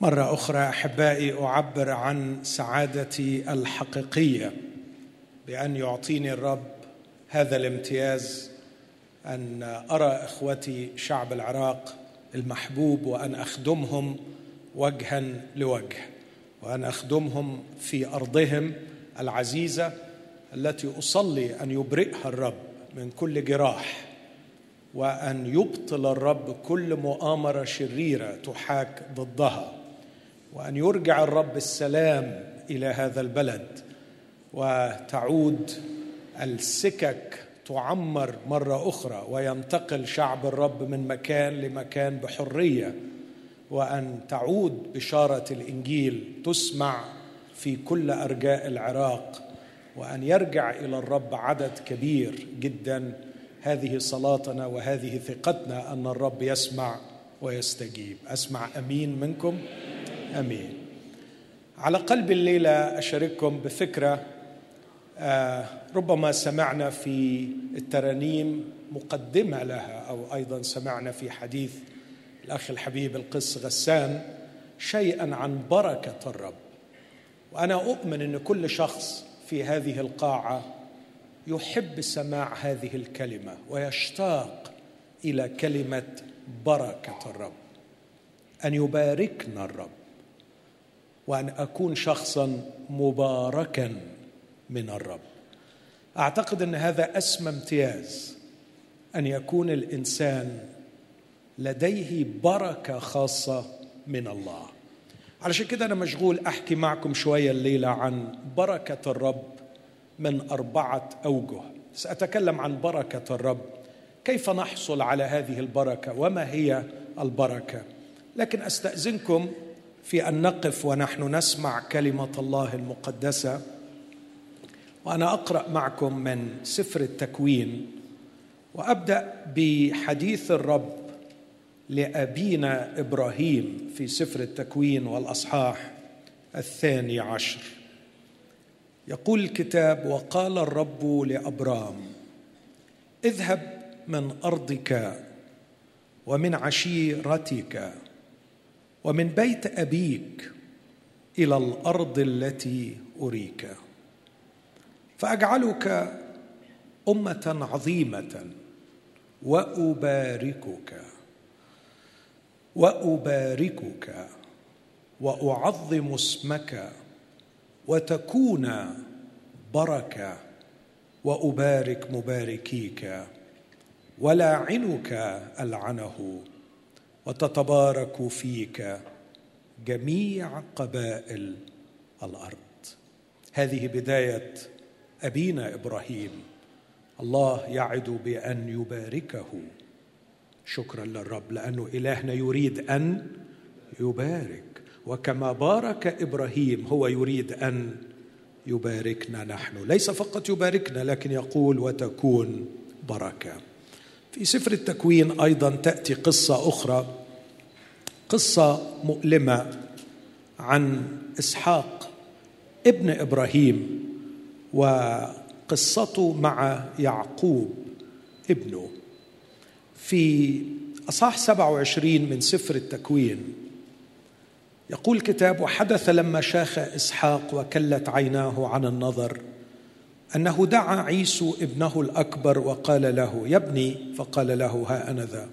مرة أخرى أحبائي أعبر عن سعادتي الحقيقية بأن يعطيني الرب هذا الامتياز أن أرى إخوتي شعب العراق المحبوب وأن أخدمهم وجها لوجه وأن أخدمهم في أرضهم العزيزة التي أصلي أن يبرئها الرب من كل جراح وأن يبطل الرب كل مؤامرة شريرة تحاك ضدها. وأن يرجع الرب السلام إلى هذا البلد وتعود السكك تعمر مرة أخرى وينتقل شعب الرب من مكان لمكان بحرية وأن تعود بشارة الإنجيل تسمع في كل أرجاء العراق وأن يرجع إلى الرب عدد كبير جدا. هذه صلاتنا وهذه ثقتنا أن الرب يسمع ويستجيب. أسمع أمين منكم. أمين. على قلب الليلة أشارككم بفكرة آه، ربما سمعنا في الترانيم مقدمة لها أو أيضا سمعنا في حديث الأخ الحبيب القس غسان شيئا عن بركة الرب. وأنا أؤمن إن كل شخص في هذه القاعة يحب سماع هذه الكلمة ويشتاق إلى كلمة بركة الرب أن يباركنا الرب. وأن أكون شخصا مباركا من الرب. أعتقد أن هذا أسمى امتياز أن يكون الإنسان لديه بركة خاصة من الله. علشان كده أنا مشغول أحكي معكم شوية الليلة عن بركة الرب من أربعة أوجه. سأتكلم عن بركة الرب. كيف نحصل على هذه البركة؟ وما هي البركة؟ لكن أستأذنكم في أن نقف ونحن نسمع كلمة الله المقدسة. وأنا أقرأ معكم من سفر التكوين وأبدأ بحديث الرب لأبينا إبراهيم في سفر التكوين والأصحاح الثاني عشر. يقول الكتاب وقال الرب لأبرام اذهب من أرضك ومن عشيرتك ومن بيت أبيك إلى الأرض التي أريك. فأجعلك أمة عظيمة وأباركك وأباركك وأعظم اسمك وتكون بركه وأبارك مباركيك ولاعنك ألعنه. وتتبارك فيك جميع قبائل الأرض. هذه بداية أبينا إبراهيم. الله يعد بأن يباركه. شكرا للرب لأنه إلهنا يريد أن يبارك. وكما بارك إبراهيم هو يريد أن يباركنا نحن. ليس فقط يباركنا لكن يقول وتكون بركة. في سفر التكوين أيضا تأتي قصة أخرى قصة مؤلمة عن إسحاق ابن إبراهيم وقصته مع يعقوب ابنه. في اصح 27 من سفر التكوين يقول الكتاب وحدث لما شاخ إسحاق وكلت عيناه عن النظر أنه دعا عيسو ابنه الأكبر وقال له يا ابني. فقال له ها أنا ذا.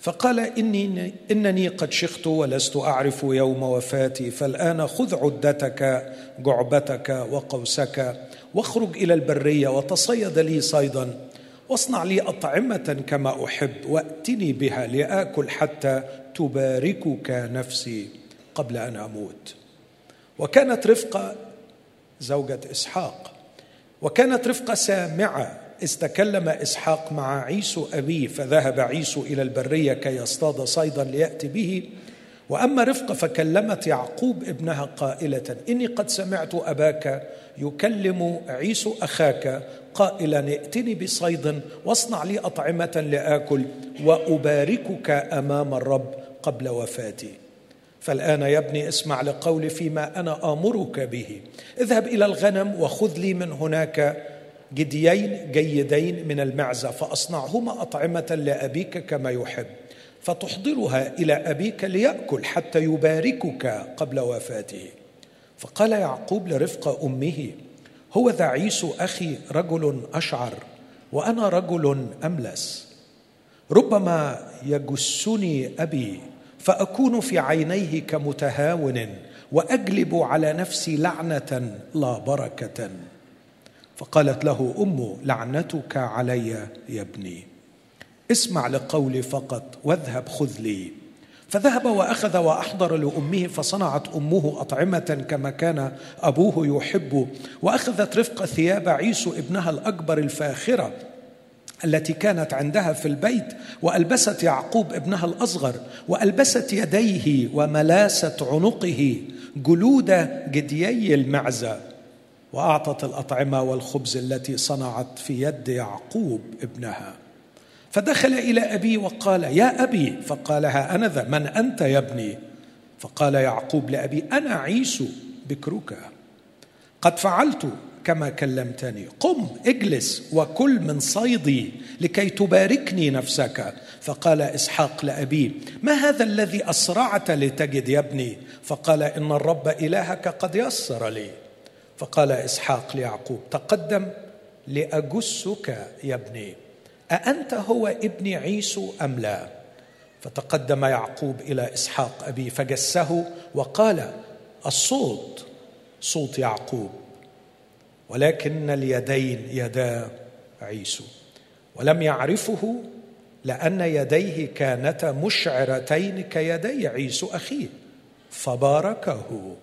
فقال إني إنني قد شخت ولست أعرف يوم وفاتي فالآن خذ عدتك جعبتك وقوسك واخرج إلى البرية وتصيد لي صيدا واصنع لي أطعمة كما أحب وأتني بها لآكل حتى تباركك نفسي قبل أن أموت. وكانت رفقة زوجة إسحاق. وكانت رفقة سامعة. إذ تكلم إسحاق مع عيسو أبيه فذهب عيسو إلى البرية كي يصطاد صيدا ليأتي به. وأما رفقة فكلمت يعقوب ابنها قائلة إني قد سمعت أباك يكلم عيسو أخاك قائلا ائتني بصيد واصنع لي أطعمة لآكل وأباركك أمام الرب قبل وفاتي. فالآن يا ابني اسمع لقولي فيما أنا آمرك به. اذهب إلى الغنم وخذ لي من هناك جديين جيدين من المعزة فأصنعهما أطعمة لأبيك كما يحب. فتحضرها إلى أبيك ليأكل حتى يباركك قبل وفاته. فقال يعقوب لرفقه أمه هو ذا عيسو أخي رجل أشعر وأنا رجل أملس. ربما يجسني أبي فأكون في عينيه كمتهاون واجلب على نفسي لعنة لا بركة. فقالت له امه لعنتك علي يا ابني. اسمع لقولي فقط واذهب خذ لي. فذهب وأخذ وأحضر لأمه فصنعت أمه أطعمة كما كان أبوه يحب. وأخذت رفقه ثياب عيسو ابنها الأكبر الفاخرة. التي كانت عندها في البيت وألبست يعقوب ابنها الأصغر وألبست يديه وملاست عنقه جلود جديي المعزة. وأعطت الأطعمة والخبز التي صنعت في يد يعقوب ابنها. فدخل إلى ابيه وقال يا أبي. فقال ها أنا ذا من أنت يا ابني؟ فقال يعقوب لأبي أنا عيسو بكرك. قد فعلت كما كلمتني. قم اجلس وكل من صيدي لكي تباركني نفسك. فقال إسحاق لأبيه ما هذا الذي أسرعت لتجد يا ابني؟ فقال إن الرب إلهك قد يسر لي. فقال إسحاق ليعقوب تقدم لأجسك يا ابني. أأنت هو ابن عيسو أم لا؟ فتقدم يعقوب إلى إسحاق أبيه فجسه وقال الصوت صوت يعقوب. ولكن اليدين يدا عيسو. ولم يعرفه لأن يديه كانتا مشعرتين كيدي عيسو أخيه فباركه.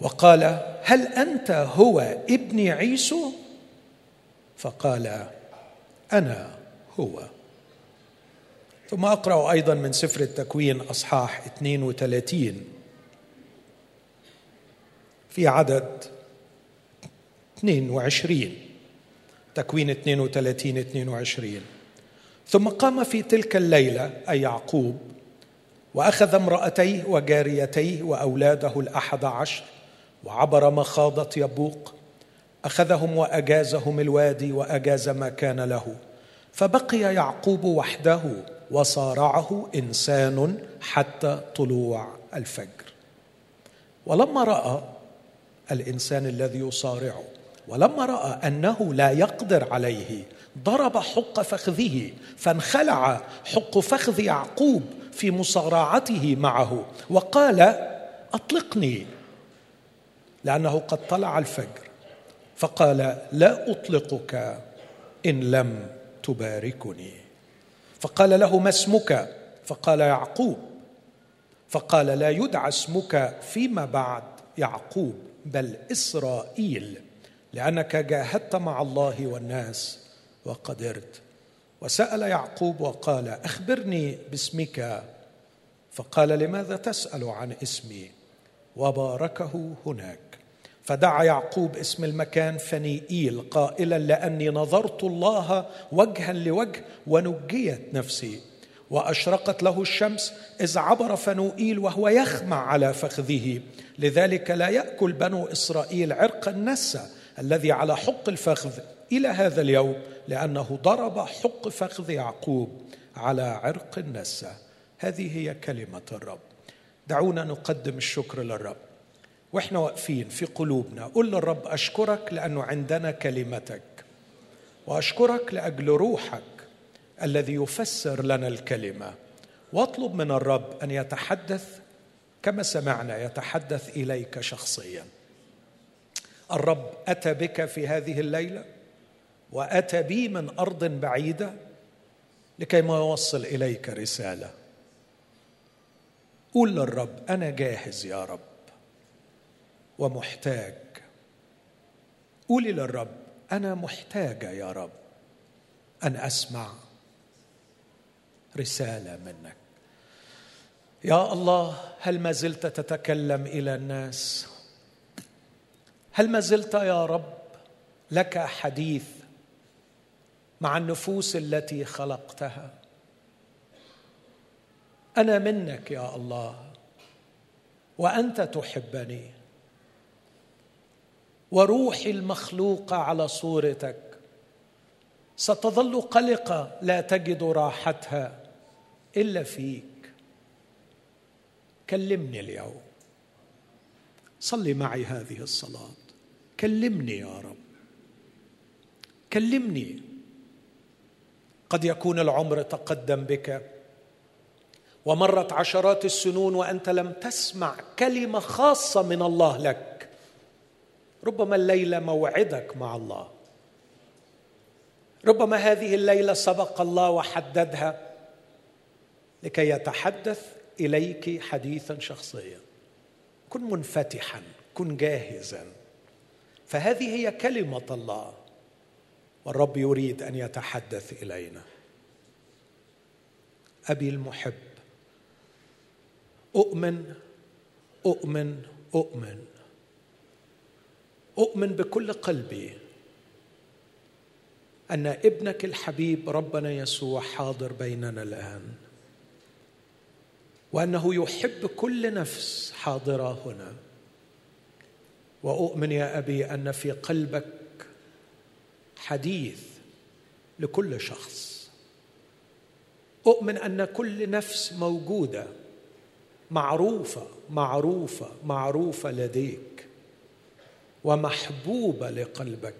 وقال هل أنت هو ابن عيسو؟ فقال أنا هو. ثم أقرأ أيضا من سفر التكوين أصحاح 32 في عدد 22 تكوين 32 22 ثم قام في تلك الليلة أي يعقوب وأخذ امرأتيه وجاريتيه وأولاده الأحد عشر وعبر مخاضة يبوق أخذهم وأجازهم الوادي وأجاز ما كان له. فبقي يعقوب وحده وصارعه إنسان حتى طلوع الفجر. ولما رأى الإنسان الذي يصارعه ولما رأى أنه لا يقدر عليه ضرب حق فخذه فانخلع حق فخذ يعقوب في مصارعته معه وقال أطلقني. لأنه قد طلع الفجر فقال لا أطلقك إن لم تباركني. فقال له ما اسمك؟ فقال يعقوب. فقال لا يدعى اسمك فيما بعد يعقوب بل إسرائيل. لأنك جاهدت مع الله والناس وقدرت وسأل يعقوب وقال أخبرني باسمك. فقال لماذا تسأل عن اسمي؟ وباركه هناك. فدعا يعقوب اسم المكان فنيئيل قائلا لأني نظرت الله وجها لوجه ونجيت نفسي. وأشرقت له الشمس إذ عبر فنوئيل وهو يخمع على فخذه. لذلك لا يأكل بنو إسرائيل عرق النسى الذي على حق الفخذ إلى هذا اليوم لأنه ضرب حق فخذ يعقوب على عرق النسى هذه هي كلمة الرب. دعونا نقدم الشكر للرب. وإحنا واقفين في قلوبنا قل للرب أشكرك لأنه عندنا كلمتك وأشكرك لأجل روحك الذي يفسر لنا الكلمة. واطلب من الرب أن يتحدث كما سمعنا يتحدث إليك شخصيا. الرب أتى بك في هذه الليلة وأتى بي من أرض بعيدة لكي ما يوصل إليك رسالة. قول للرب أنا جاهز يا رب ومحتاج. قولي للرب أنا محتاجه يا رب أن أسمع رسالة منك. يا الله هل ما زلت تتكلم إلى الناس؟ هل ما زلت يا رب لك حديث مع النفوس التي خلقتها؟ أنا منك يا الله وأنت تحبني وروحي المخلوقه على صورتك. ستظل قلقة لا تجد راحتها إلا فيك. كلمني اليوم. صلي معي هذه الصلاة. كلمني يا رب. كلمني. قد يكون العمر تقدم بك ومرت عشرات السنون وأنت لم تسمع كلمة خاصة من الله لك. ربما الليلة موعدك مع الله. ربما هذه الليلة سبق الله وحددها لكي يتحدث إليك حديثا شخصيا. كن منفتحا كن جاهزا. فهذه هي كلمة الله. والرب يريد أن يتحدث إلينا. أبي المحب أؤمن أؤمن أؤمن. أؤمن بكل قلبي أن ابنك الحبيب ربنا يسوع حاضر بيننا الآن. وأنه يحب كل نفس حاضرة هنا. وأؤمن يا أبي أن في قلبك حديث لكل شخص. أؤمن أن كل نفس موجودة معروفة معروفة معروفة لديك ومحبوبة لقلبك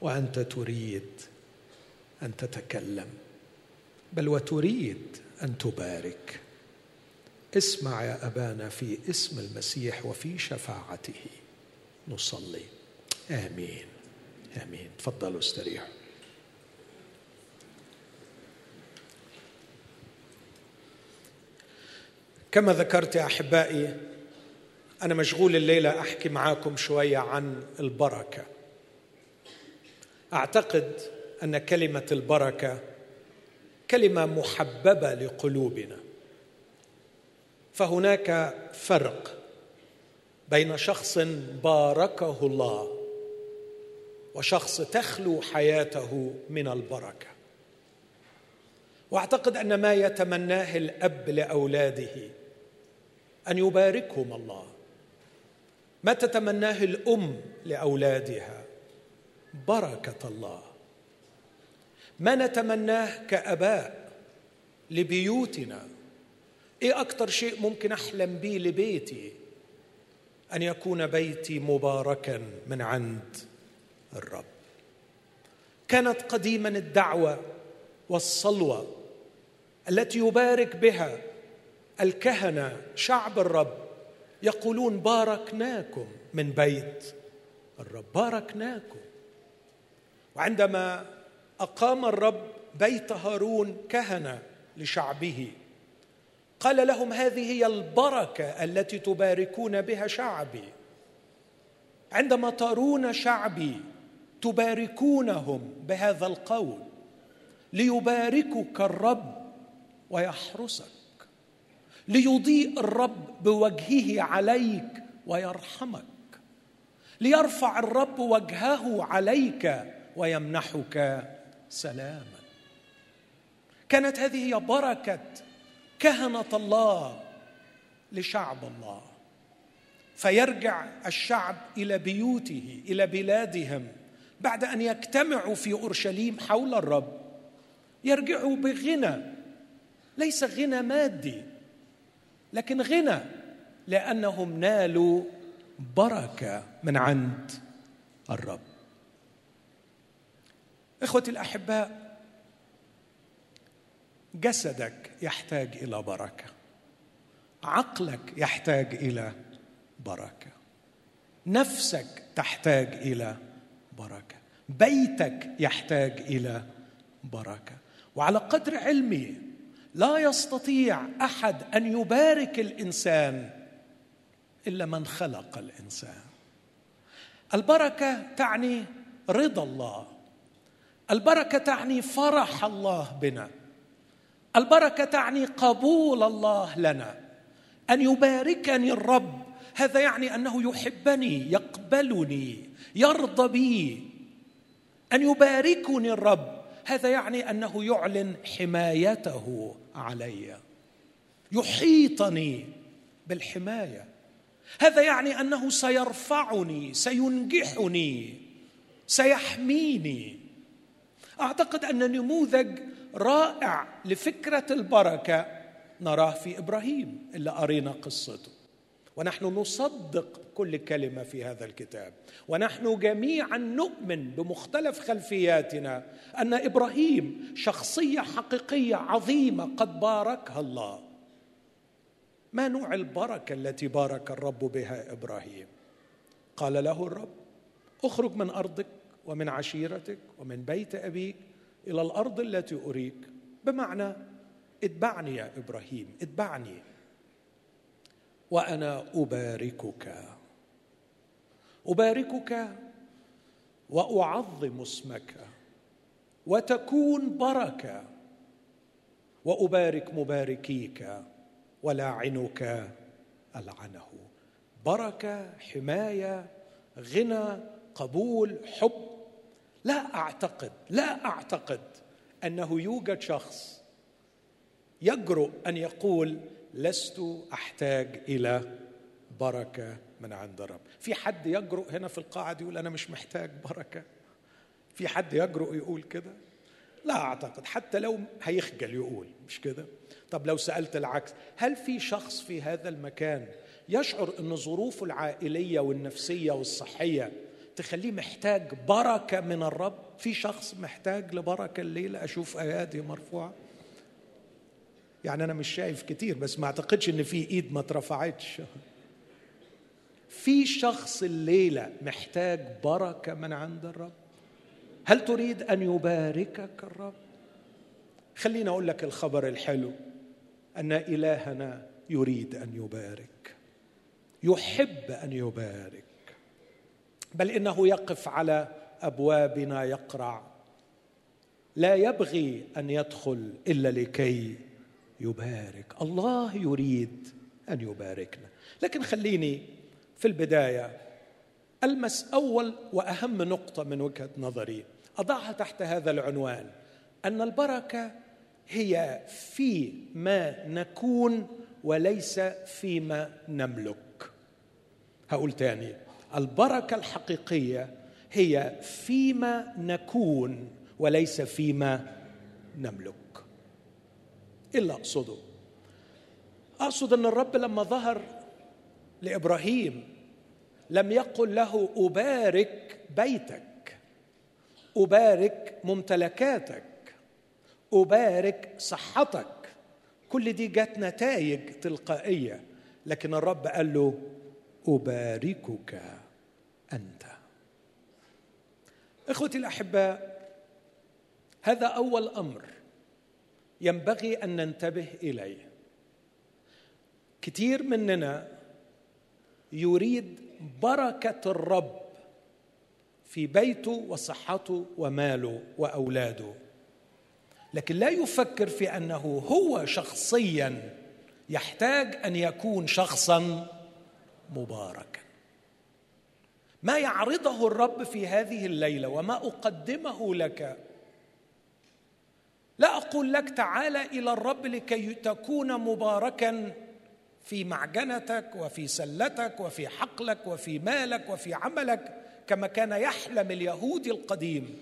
وأنت تريد أن تتكلم بل وتريد أن تبارك. اسمع يا أبانا في اسم المسيح وفي شفاعته. نصلي. آمين. آمين. تفضلوا استريحوا. كما ذكرت يا أحبائي أنا مشغول الليلة أحكي معاكم شوية عن البركة. أعتقد أن كلمة البركة كلمة محببة لقلوبنا. فهناك فرق بين شخص باركه الله وشخص تخلو حياته من البركة. واعتقد أن ما يتمناه الأب لأولاده أن يباركهم الله. ما تتمناه الأم لأولادها؟ بركة الله. ما نتمناه كأباء لبيوتنا؟ إيه أكثر شيء ممكن أحلم به لبيتي؟ أن يكون بيتي مباركا من عند الرب. كانت قديما الدعوة والصلوة التي يبارك بها الكهنة شعب الرب يقولون باركناكم من بيت الرب باركناكم. وعندما أقام الرب بيت هارون كهنة لشعبه قال لهم هذه هي البركة التي تباركون بها شعبي. عندما ترون شعبي تباركونهم بهذا القول ليباركك الرب ويحرسك ليضيء الرب بوجهه عليك ويرحمك ليرفع الرب وجهه عليك ويمنحك سلاما. كانت هذه هي بركة كهنة الله لشعب الله. فيرجع الشعب إلى بيوته إلى بلادهم بعد أن يجتمعوا في أورشليم حول الرب. يرجعوا بغنى ليس غنى مادي لكن غنى لأنهم نالوا بركة من عند الرب. إخوتي الأحباء جسدك يحتاج إلى بركة. عقلك يحتاج إلى بركة. نفسك تحتاج إلى بركة. بيتك يحتاج إلى بركة. وعلى قدر علمي لا يستطيع أحد أن يبارك الإنسان إلا من خلق الإنسان. البركة تعني رضا الله. البركة تعني فرح الله بنا. البركة تعني قبول الله لنا أن يباركني الرب. هذا يعني أنه يحبني يقبلني يرضى بي. أن يباركني الرب. هذا يعني أنه يعلن حمايته علي. يحيطني بالحماية. هذا يعني أنه سيرفعني سينجحني سيحميني. أعتقد أن نموذج رائع لفكرة البركة نراه في إبراهيم اللي قرينا قصته. ونحن نصدق كل كلمة في هذا الكتاب. ونحن جميعا نؤمن بمختلف خلفياتنا أن إبراهيم شخصية حقيقية عظيمة قد باركها الله. ما نوع البركة التي بارك الرب بها إبراهيم؟ قال له الرب اخرج من أرضك ومن عشيرتك ومن بيت أبيك إلى الأرض التي أريك. بمعنى اتبعني يا إبراهيم اتبعني. وأنا أباركك. أباركك وأعظم اسمك. وتكون بركة. وأبارك مباركيك. ولاعنك ألعنه. بركة حماية غنى قبول حب. لا أعتقد لا أعتقد أنه يوجد شخص يجرؤ أن يقول لست أحتاج إلى بركة من عند الرب في حد يجرؤ هنا في القاعة يقول أنا مش محتاج بركة؟ في حد يجرؤ يقول كده؟ لا أعتقد حتى لو هيخجل يقول مش كده؟ طب لو سألت العكس هل في شخص في هذا المكان يشعر إن ظروفه العائلية والنفسية والصحية تخليه محتاج بركة من الرب. في شخص محتاج لبركة الليلة أشوف ايادي مرفوعة. يعني أنا مش شايف كتير بس ما أعتقدش إن في إيد ما اترفعتش. في شخص الليلة محتاج بركة من عند الرب. هل تريد أن يباركك الرب؟ خليني أقول لك الخبر الحلو أن إلهنا يريد أن يبارك. يحب أن يبارك. بل إنه يقف على أبوابنا يقرع. لا يبغي أن يدخل إلا لكي يبارك. الله يريد أن يباركنا. لكن خليني في البداية ألمس أول وأهم نقطة من وجهة نظري. أضعها تحت هذا العنوان. أن البركة هي في ما نكون وليس فيما نملك. هقول تاني. البركة الحقيقية هي فيما نكون وليس فيما نملك. إيه اللي أقصده. أقصد أن الرب لما ظهر لإبراهيم لم يقل له أبارك بيتك أبارك ممتلكاتك أبارك صحتك. كل دي جت نتائج تلقائية لكن الرب قال له أباركك. أنت. إخوتي الأحباء هذا أول أمر ينبغي أن ننتبه إليه. كتير مننا يريد بركة الرب في بيته وصحته وماله وأولاده. لكن لا يفكر في أنه هو شخصيا يحتاج أن يكون شخصا مباركا. ما يعرضه الرب في هذه الليلة وما أقدمه لك. لا أقول لك تعال إلى الرب لكي تكون مباركا في معجنتك وفي سلتك وفي حقلك وفي مالك وفي عملك كما كان يحلم اليهودي القديم.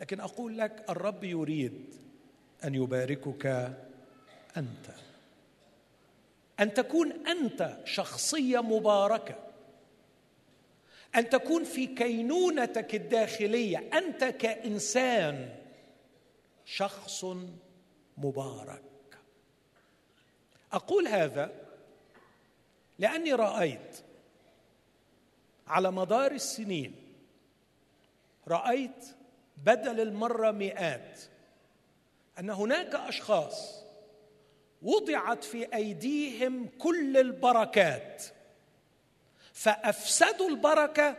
لكن أقول لك الرب يريد أن يباركك أنت. أن تكون أنت شخصية مباركة. أن تكون في كينونتك الداخلية. أنت كإنسان شخص مبارك. أقول هذا لأني رأيت على مدار السنين رأيت بدل المرة مئات أن هناك أشخاص وضعت في أيديهم كل البركات فأفسدوا البركة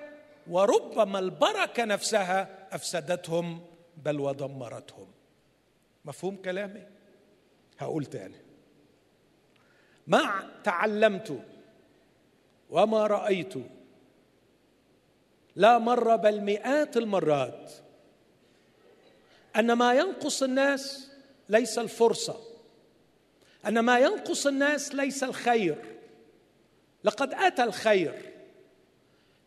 وربما البركة نفسها أفسدتهم بل ودمرتهم. مفهوم كلامي؟ هقول تاني. ما تعلمت وما رأيت لا مرة بل مئات المرات أن ما ينقص الناس ليس الفرصة أن ما ينقص الناس ليس الخير. لقد أتى الخير.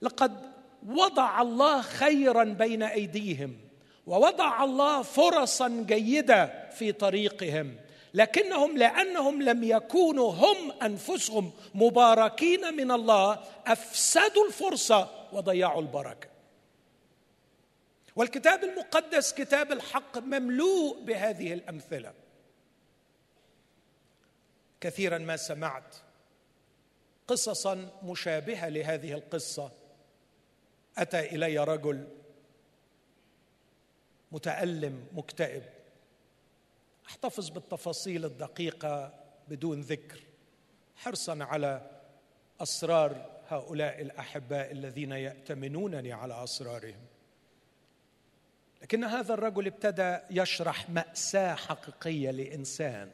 لقد وضع الله خيرا بين أيديهم ووضع الله فرصا جيدة في طريقهم لكنهم لأنهم لم يكونوا هم أنفسهم مباركين من الله أفسدوا الفرصة وضيعوا البركة. والكتاب المقدس كتاب الحق مملوء بهذه الأمثلة. كثيرا ما سمعت قصصا مشابهة لهذه القصة. أتى إلي رجل متألم مكتئب. أحتفظ بالتفاصيل الدقيقة بدون ذكر حرصا على أسرار هؤلاء الأحباء الذين يأتمنونني على أسرارهم. لكن هذا الرجل ابتدى يشرح مأساة حقيقية لإنسان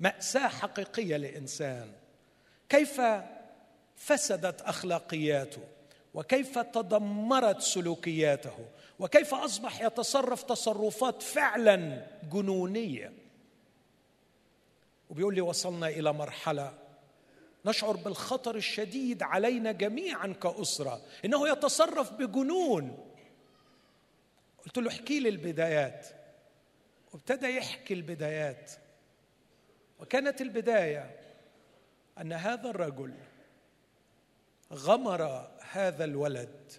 مأساة حقيقية لإنسان. كيف فسدت أخلاقياته؟ وكيف تدمرت سلوكياته؟ وكيف أصبح يتصرف تصرفات فعلا جنونية؟ وبيقول لي وصلنا إلى مرحلة نشعر بالخطر الشديد علينا جميعا كأسرة إنه يتصرف بجنون. قلت له احكي لي البدايات. وابتدى يحكي البدايات. وكانت البداية أن هذا الرجل غمر هذا الولد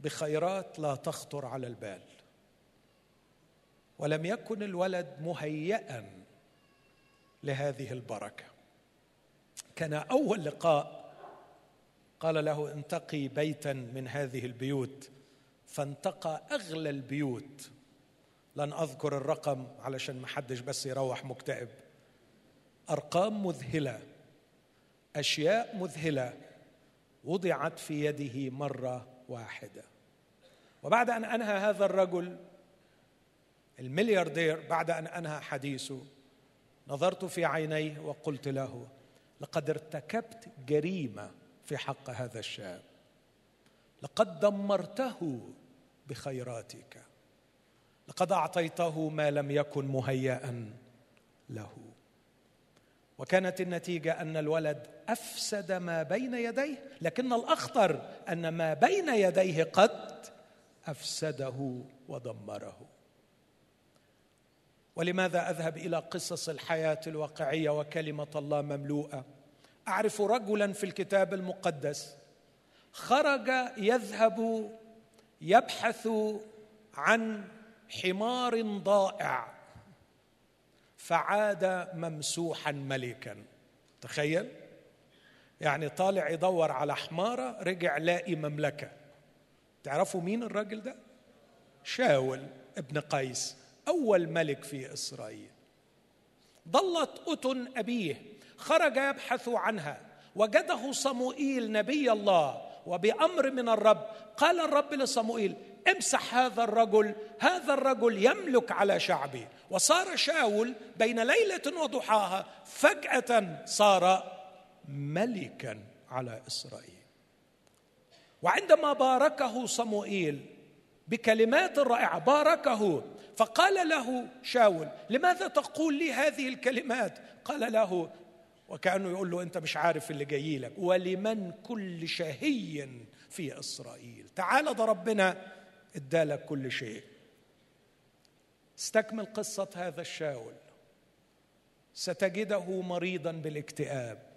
بخيرات لا تخطر على البال. ولم يكن الولد مهيئا لهذه البركة. كان أول لقاء قال له انتقي بيتا من هذه البيوت. فانتقى أغلى البيوت. لن أذكر الرقم علشان ما حدش بس يروح مكتئب. أرقام مذهلة. أشياء مذهلة وضعت في يده مرة واحدة. وبعد أن أنهى هذا الرجل الملياردير بعد أن أنهى حديثه نظرت في عينيه وقلت له لقد ارتكبت جريمة في حق هذا الشاب. لقد دمرته بخيراتك. لقد أعطيته ما لم يكن مهيئا له. وكانت النتيجة أن الولد أفسد ما بين يديه لكن الأخطر أن ما بين يديه قد أفسده ودمره ولماذا أذهب إلى قصص الحياة الواقعية وكلمة الله مملوءة؟ أعرف رجلا في الكتاب المقدس خرج يذهب يبحث عن حمار ضائع فعاد ممسوحا ملكا. تخيل؟ يعني طالع يدور على حمارة رجع لاقي مملكة. تعرفوا مين الراجل ده؟ شاول ابن قيس أول ملك في إسرائيل. ضلت أتن أبيه خرج يبحث عنها. وجده صموئيل نبي الله وبأمر من الرب. قال الرب لصموئيل امسح هذا الرجل هذا الرجل يملك على شعبي. وصار شاول بين ليلة وضحاها فجأة صار ملكا على إسرائيل. وعندما باركه صموئيل بكلمات رائعة باركه فقال له شاول لماذا تقول لي هذه الكلمات؟ قال له وكأنه يقول له أنت مش عارف اللي جاي لك. ولمن كل شهي في إسرائيل. تعال ده ربنا ادالك كل شيء. استكمل قصة هذا الشاول. ستجده مريضا بالاكتئاب.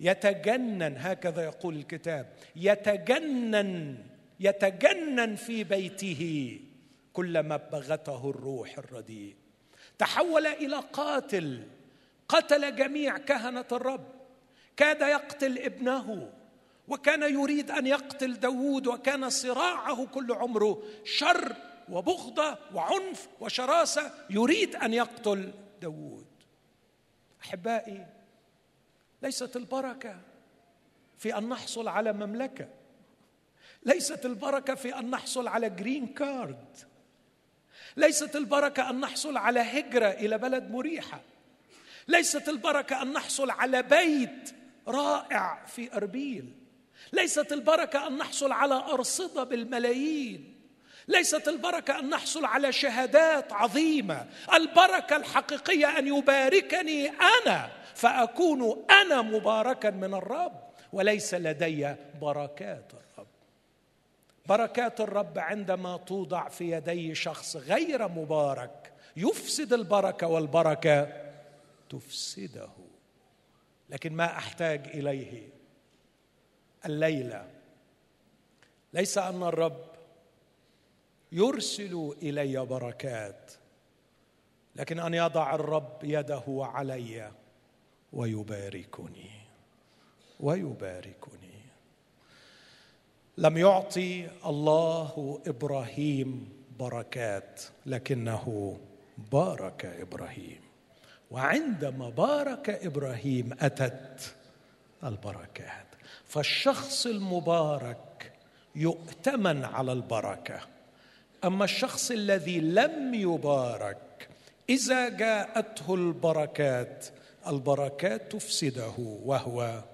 يتجنن هكذا يقول الكتاب يتجنن يتجنن في بيته كلما بغته الروح الرديء. تحول إلى قاتل قتل جميع كهنة الرب. كاد يقتل ابنه وكان يريد أن يقتل داوود وكان صراعه كل عمره شر وبغضة وعنف وشراسة يريد أن يقتل داوود. أحبائي ليست البركة في أن نحصل على مملكة. ليست البركة في أن نحصل على green card ليست البركة أن نحصل على هجرة إلى بلد مريحة. ليست البركة أن نحصل على بيت رائع في أربيل. ليست البركة أن نحصل على أرصدة بالملايين. ليست البركة أن نحصل على شهادات عظيمة. البركة الحقيقية أن يباركني أنا فأكون أنا مباركا من الرب وليس لدي بركات الرب. بركات الرب عندما توضع في يدي شخص غير مبارك يفسد البركة والبركة تفسده. لكن ما أحتاج إليه الليلة. ليس أن الرب يرسل إلي بركات لكن أن يضع الرب يده علي. ويباركني. ويباركني. لم يعطي الله إبراهيم بركات لكنه بارك إبراهيم. وعندما بارك إبراهيم أتت البركات. فالشخص المبارك يؤتمن على البركة. أما الشخص الذي لم يبارك إذا جاءته البركات البركات تفسده وهو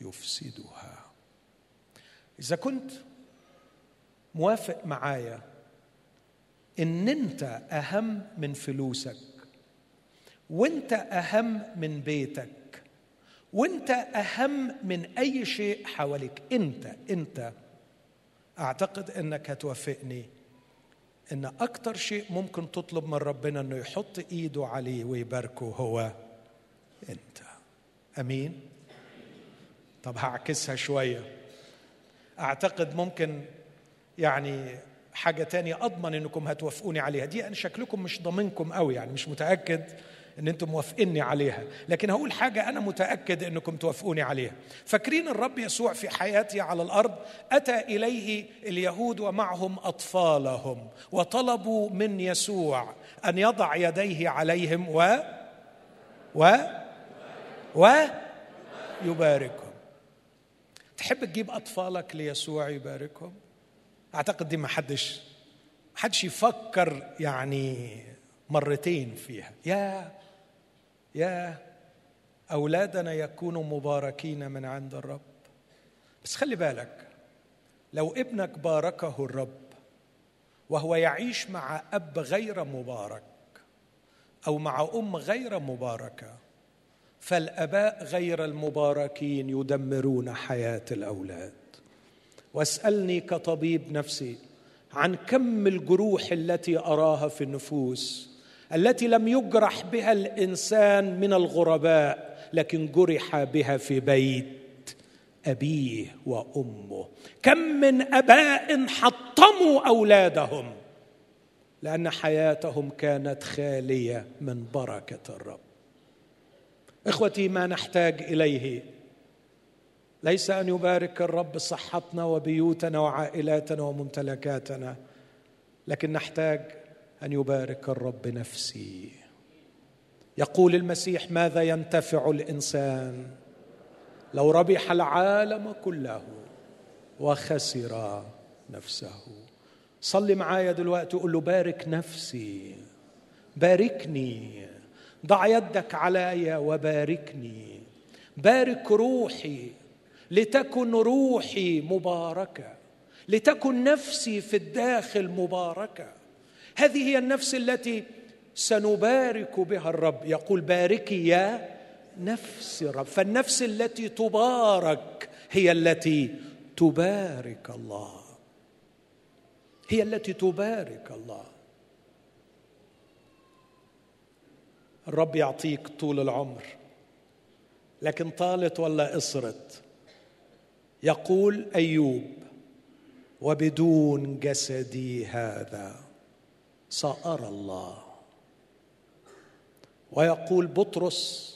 يفسدها. إذا كنت موافق معايا إن أنت أهم من فلوسك وأنت أهم من بيتك وأنت أهم من أي شيء حواليك أنت أنت أعتقد إنك هتوافقني إن أكتر شيء ممكن تطلب من ربنا إنه يحط إيده عليه ويباركه هو انت. أمين؟ طب هعكسها شوية. أعتقد ممكن يعني حاجة تانية أضمن إنكم هتوافقوني عليها. دي أنا شكلكم مش ضامنكم قوي يعني مش متأكد إن أنتم موافقيني عليها. لكن هقول حاجة أنا متأكد إنكم توافقوني عليها. فاكرين الرب يسوع في حياته على الأرض؟ أتى إليه اليهود ومعهم أطفالهم وطلبوا من يسوع أن يضع يديه عليهم و؟ و؟ و يباركهم تحب تجيب أطفالك ليسوع يباركهم؟ أعتقد دي ما حدش حدش يفكر يعني مرتين فيها. يا يا أولادنا يكونوا مباركين من عند الرب. بس خلي بالك لو ابنك باركه الرب وهو يعيش مع أب غير مبارك أو مع أم غير مباركة فالأباء غير المباركين يدمرون حياة الأولاد. واسألني كطبيب نفسي عن كم الجروح التي أراها في النفوس التي لم يجرح بها الإنسان من الغرباء لكن جرح بها في بيت أبيه وأمه. كم من أباء حطموا أولادهم لأن حياتهم كانت خالية من بركة الرب. إخوتي ما نحتاج إليه. ليس أن يبارك الرب صحتنا وبيوتنا وعائلاتنا وممتلكاتنا لكن نحتاج أن يبارك الرب نفسي. يقول المسيح ماذا ينتفع الإنسان لو ربح العالم كله وخسر نفسه؟ صلي معايا دلوقتي وقول له بارك نفسي باركني ضع يدك علي وباركني. بارك روحي لتكن روحي مباركة لتكن نفسي في الداخل مباركة. هذه هي النفس التي سنبارك بها الرب. يقول باركي يا نفس الرب. فالنفس التي تبارك هي التي تبارك الله. هي التي تبارك الله. الرب يعطيك طول العمر. لكن طالت ولا قصرت يقول أيوب وبدون جسدي هذا سأرى الله. ويقول بطرس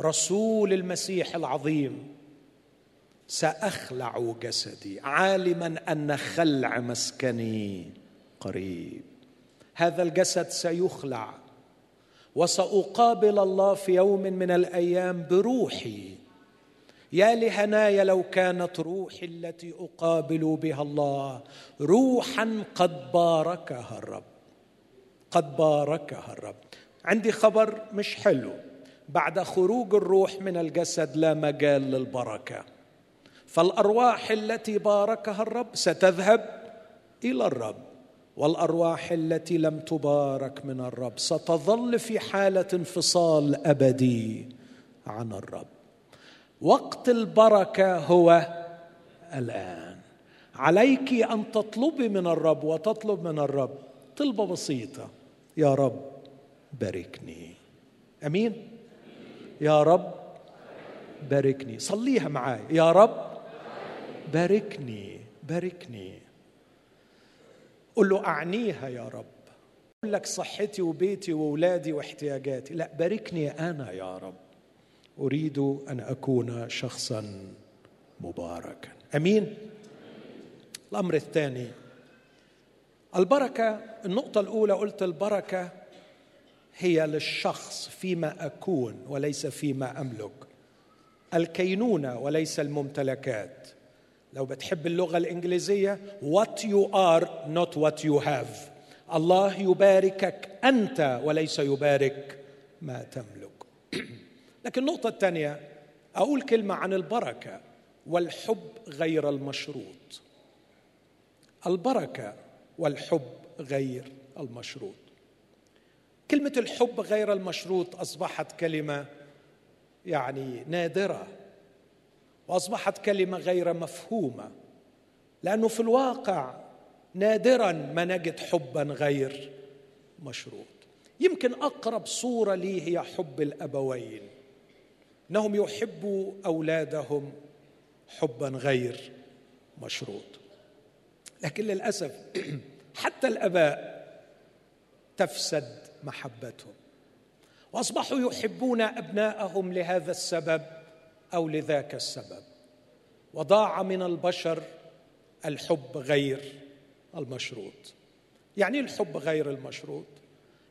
رسول المسيح العظيم سأخلع جسدي عالما أن خلع مسكني قريب. هذا الجسد سيخلع. وسأقابل الله في يوم من الأيام بروحي. يا لهنايا لو كانت روحي التي أقابل بها الله روحا قد باركها الرب. قد باركها الرب. عندي خبر مش حلو. بعد خروج الروح من الجسد لا مجال للبركة. فالأرواح التي باركها الرب ستذهب إلى الرب. والأرواح التي لم تبارك من الرب. ستظل في حالة انفصال أبدي عن الرب. وقت البركة هو الآن. عليك أن تطلبي من الرب وتطلب من الرب طلبة بسيطة. يا رب باركني. أمين؟ يا رب باركني. صليها معاي. يا رب باركني. باركني. قل له أعنيها يا رب. أقول لك صحتي وبيتي وأولادي واحتياجاتي. لا باركني أنا يا رب. أريد أن أكون شخصا مباركا. أمين؟ الأمر الثاني البركة النقطة الأولى قلت البركة هي للشخص فيما أكون وليس فيما أملك. الكينونة وليس الممتلكات. لو بتحب اللغة الإنجليزية what you are not what you have. الله يباركك أنت وليس يبارك ما تملك. لكن النقطة الثانية أقول كلمة عن البركة والحب غير المشروط. البركة والحب غير المشروط. كلمة الحب غير المشروط أصبحت كلمة يعني نادرة. وأصبحت كلمة غير مفهومة. لأنه في الواقع نادرا ما نجد حبا غير مشروط. يمكن أقرب صورة لي هي حب الأبوين. إنهم يحبوا أولادهم حبا غير مشروط. لكن للأسف حتى الأباء تفسد محبتهم. وأصبحوا يحبون أبناءهم لهذا السبب. أو لذاك السبب. وضاع من البشر الحب غير المشروط. يعني الحب غير المشروط؟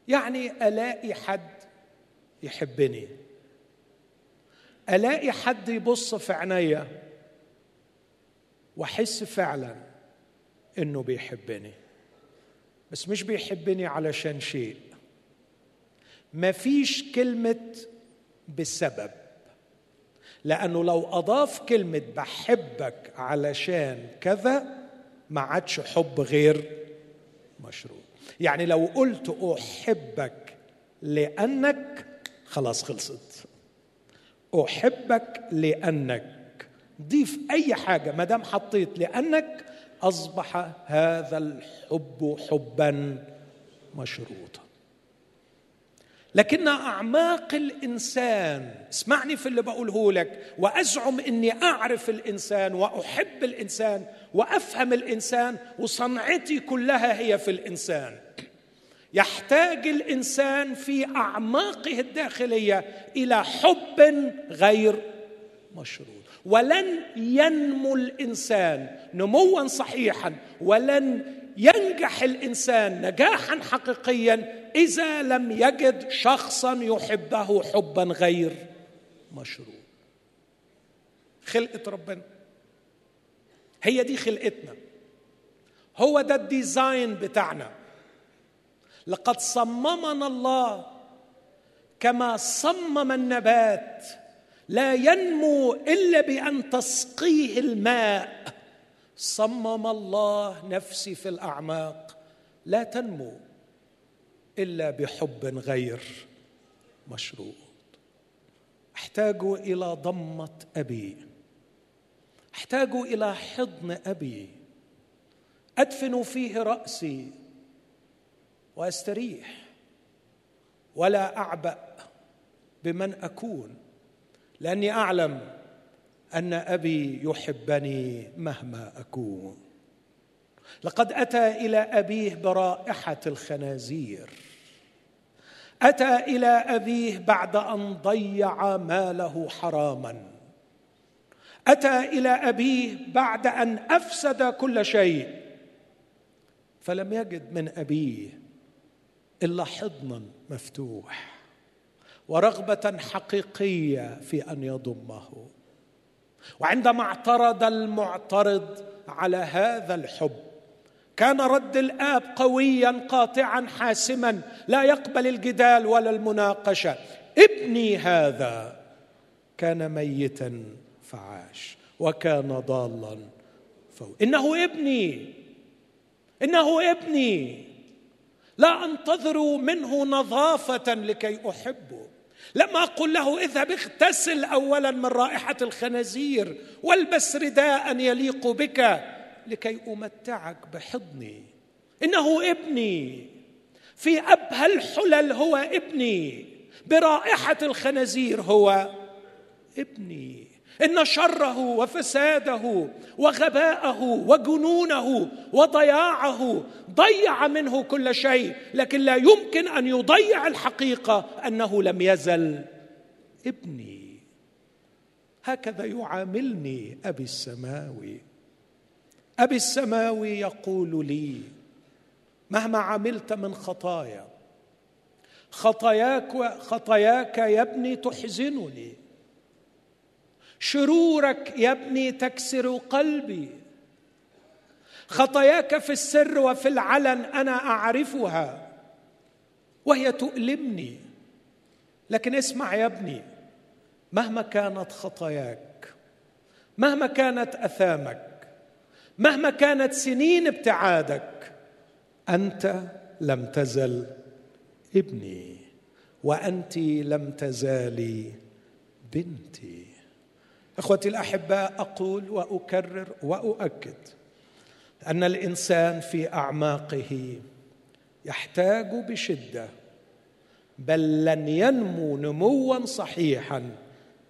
يعني ألاقي حد يحبني. ألاقي حد يبص في عينيا وأحس فعلا إنه بيحبني. بس مش بيحبني علشان شيء. ما فيش كلمة بسبب. لأنه لو أضاف كلمة بحبك علشان كذا ما عادش حب غير مشروط يعني لو قلت أحبك لأنك خلاص خلصت. أحبك لأنك. ضيف أي حاجة ما دام حطيت لأنك أصبح هذا الحب حبا مشروطا. لكن أعماق الإنسان اسمعني في اللي بقوله لك وأزعم إني أعرف الإنسان وأحب الإنسان وأفهم الإنسان وصنعتي كلها هي في الإنسان. يحتاج الإنسان في أعماقه الداخلية إلى حب غير مشروط. ولن ينمو الإنسان نموا صحيحا ولن ينجح الإنسان نجاحا حقيقيا إذا لم يجد شخصا يحبه حبا غير مشروط خلقة ربنا. هي دي خلقتنا. هو ده الديزاين بتاعنا. لقد صممنا الله كما صمم النبات. لا ينمو إلا بأن تسقيه الماء. صمم الله نفسي في الأعماق. لا تنمو. إلا بحب غير مشروط. أحتاج إلى ضمة أبي. أحتاج إلى حضن أبي. أدفن فيه رأسي وأستريح. ولا أعبأ بمن أكون لأني أعلم أن أبي يحبني مهما أكون. لقد أتى إلى أبيه برائحة الخنازير. أتى إلى أبيه بعد أن ضيع ماله حراما. أتى إلى أبيه بعد أن أفسد كل شيء. فلم يجد من أبيه إلا حضنا مفتوح ورغبة حقيقية في أن يضمه. وعندما اعترض المعترض على هذا الحب كان رد الآب قويا قاطعا حاسما لا يقبل الجدال ولا المناقشة. ابني هذا كان ميتا فعاش وكان ضالا فوق. إنه ابني إنه ابني. لا أنتظر منه نظافة لكي أحبه. لم أقل له اذهب اغتسل اولا من رائحة الخنازير والبس رداء يليق بك. لكي أمتعك بحضني. إنه ابني. في أبهى الحلل هو ابني. برائحة الخنازير هو ابني. إن شره وفساده وغباءه وجنونه وضياعه ضيع منه كل شيء لكن لا يمكن أن يضيع الحقيقة أنه لم يزل ابني. هكذا يعاملني أبي السماوي. أبي السماوي يقول لي مهما عملت من خطايا خطاياك خطاياك يا ابني تحزنني. شرورك يا ابني تكسر قلبي. خطاياك في السر وفي العلن أنا أعرفها وهي تؤلمني. لكن اسمع يا ابني مهما كانت خطاياك مهما كانت أثامك مهما كانت سنين ابتعادك أنت لم تزل ابني وأنت لم تزالي بنتي. إخوتي الاحباء أقول وأكرر وأؤكد أن الإنسان في أعماقه يحتاج بشدة بل لن ينمو نموا صحيحا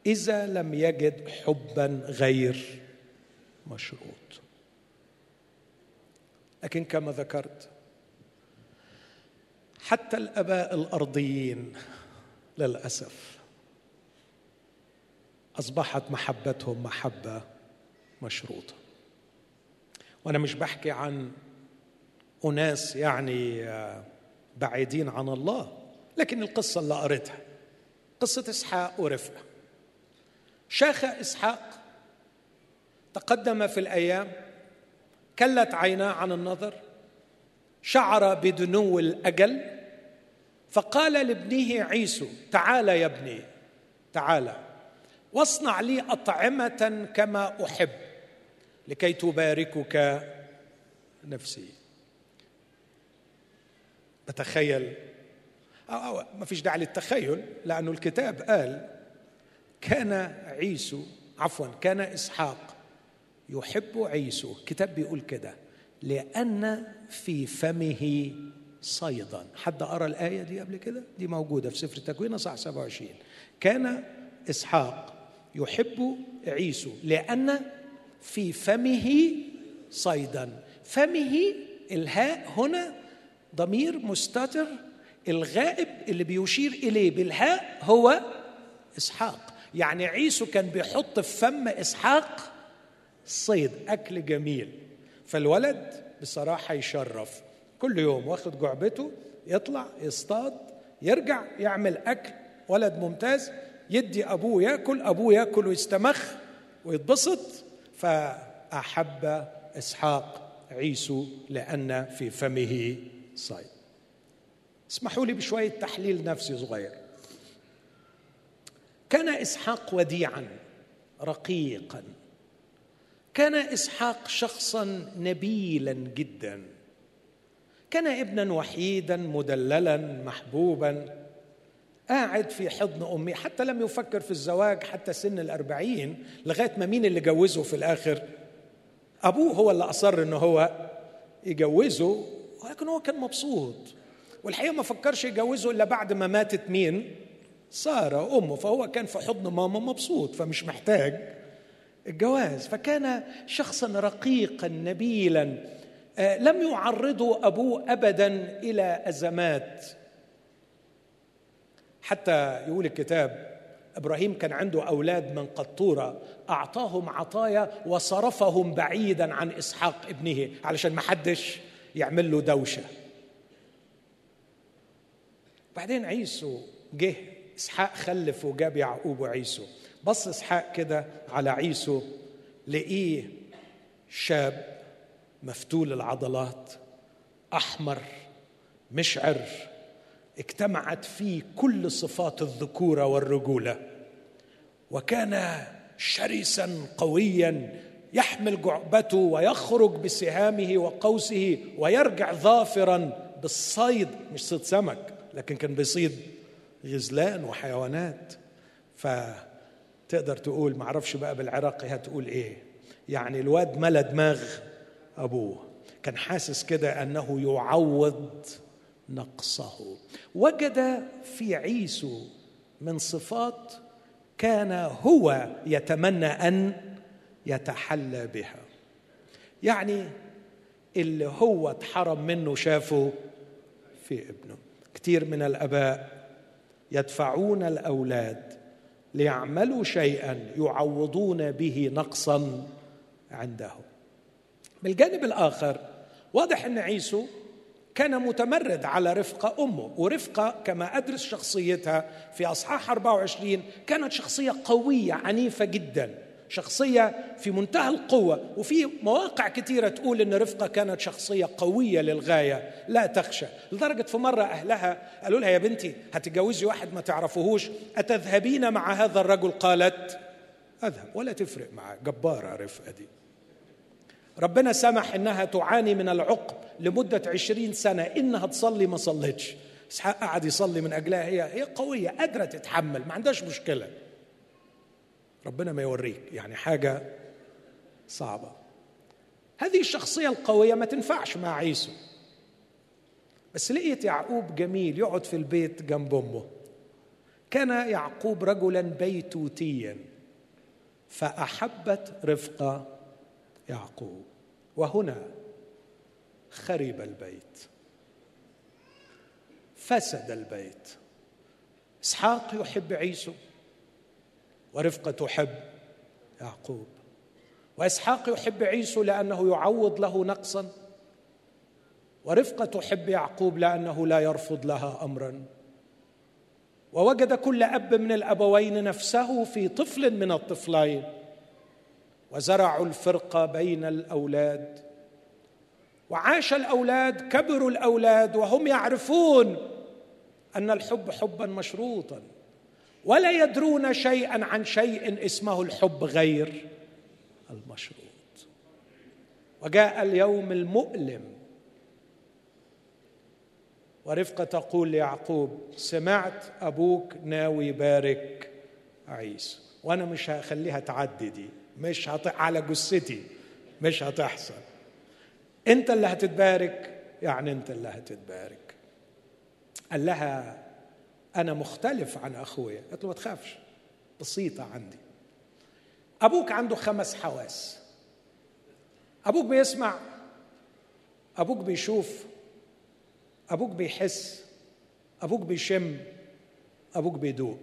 إذا لم يجد حبا غير مشروط. لكن كما ذكرت حتى الآباء الأرضيين للأسف أصبحت محبتهم محبة مشروطة. وأنا مش بحكي عن أناس يعني آه، بعيدين عن الله لكن القصة اللي قريتها قصة إسحاق ورفقة. شاخ إسحاق تقدم في الأيام كلت عيناه عن النظر شعر بدنو الأجل فقال لابنه عيسو تعال يا ابني تعال واصنع لي أطعمة كما أحب لكي تباركك نفسي. بتخيل أو, أو ما فيش داعي للتخيل لأنه الكتاب قال كان عيسو عفوا كان إسحاق يحب عيسو. الكتاب بيقول كده لأن في فمه صيدا. حد قرأ الآية دي قبل كده؟ دي موجودة في سفر التكوين صح 27 كان إسحاق يحب عيسو لأن في فمه صيدا. فمه الهاء هنا ضمير مستتر. الغائب اللي بيشير إليه بالهاء هو إسحاق. يعني عيسو كان بيحط في فم إسحاق صيد أكل جميل فالولد بصراحة يشرف. كل يوم واخد جعبته يطلع يصطاد يرجع يعمل أكل. ولد ممتاز يدي أبوه يأكل أبوه يأكل ويستمخ ويتبسط. فأحب إسحاق عيسو لأن في فمه صيد. اسمحوا لي بشوية تحليل نفسي صغير. كان إسحاق وديعا رقيقا. كان إسحاق شخصا نبيلا جدا. كان ابنا وحيدا مدللا محبوبا. قاعد في حضن أمي حتى لم يفكر في الزواج حتى سن الأربعين لغاية ما مين اللي جوزه في الآخر؟ أبوه هو اللي أصر أنه هو يجوزه ولكن هو كان مبسوط. والحقيقة ما فكرش يجوزه إلا بعد ما ماتت مين؟ سارة أمه. فهو كان في حضن ماما مبسوط فمش محتاج. الجواز فكان شخصا رقيقا نبيلا. آه، لم يعرضه أبوه أبدا إلى أزمات. حتى يقول الكتاب إبراهيم كان عنده أولاد من قطورة أعطاهم عطايا وصرفهم بعيدا عن إسحاق ابنه علشان ما حدش يعمل له دوشة. بعدين عيسو جه إسحاق خلف وجاب يعقوب وعيسو. بص إسحاق كده على عيسو لقيه شاب مفتول العضلات أحمر مشعر اجتمعت فيه كل صفات الذكورة والرجولة وكان شرسا قويا يحمل جعبته ويخرج بسهامه وقوسه ويرجع ظافرا بالصيد مش صيد سمك لكن كان بيصيد غزلان وحيوانات. فتقدر تقول معرفش بقى بالعراقي هتقول إيه. يعني الواد ملا دماغ أبوه. كان حاسس كده أنه يعوض نقصه. وجد في عيسو من صفات كان هو يتمنى أن يتحلى بها. يعني اللي هو اتحرم منه شافه في ابنه. كثير من الأباء يدفعون الأولاد ليعملوا شيئا يعوضون به نقصا عندهم. من الجانب الآخر واضح أن عيسو كان متمرد على رفقة أمه ورفقة كما أدرس شخصيتها في أصحاح 24 كانت شخصية قوية عنيفة جدا. شخصية في منتهى القوة وفي مواقع كثيرة تقول إن رفقة كانت شخصية قوية للغاية. لا تخشى. لدرجة في مرة أهلها قالوا لها يا بنتي هتجوزي واحد ما تعرفوهوش أتذهبين مع هذا الرجل؟ قالت أذهب ولا تفرق معاه جبارة رفقة دي. ربنا سمح إنها تعاني من العقب لمدة عشرين سنة إنها تصلي ما صلتش إسحاق قعد يصلي من أجلها هي هي قوية قادرة تتحمل ما عندهاش مشكلة. ربنا ما يوريك يعني حاجة صعبة. هذه الشخصية القوية ما تنفعش مع عيسو. بس لقيت يعقوب جميل يقعد في البيت جنب أمه. كان يعقوب رجلا بيتوتيا فأحبت رفقة يعقوب. وهنا خرب البيت. فسد البيت. إسحاق يحب عيسو. ورفقة تحب يعقوب. وإسحاق يحب عيسو لأنه يعوض له نقصا. ورفقة تحب يعقوب لأنه لا يرفض لها امرا. ووجد كل أب من الأبوين نفسه في طفل من الطفلين. وزرعوا الفرقة بين الأولاد. وعاش الأولاد كبروا الأولاد وهم يعرفون أن الحب حبا مشروطا. ولا يدرون شيئا عن شيء اسمه الحب غير المشروط. وجاء اليوم المؤلم. ورفقة تقول ليعقوب سمعت أبوك ناوي يبارك عيسى وأنا مش هخليها تعدي دي. مش هط... على جثتي. مش هتحصل. أنت اللي هتتبارك؟ يعني أنت اللي هتتبارك. قال لها أنا مختلف عن أخويا. قالت له ما تخافش بسيطة عندي. أبوك عنده خمس حواس. أبوك بيسمع أبوك بيشوف أبوك بيحس أبوك بيشم أبوك بيدوق.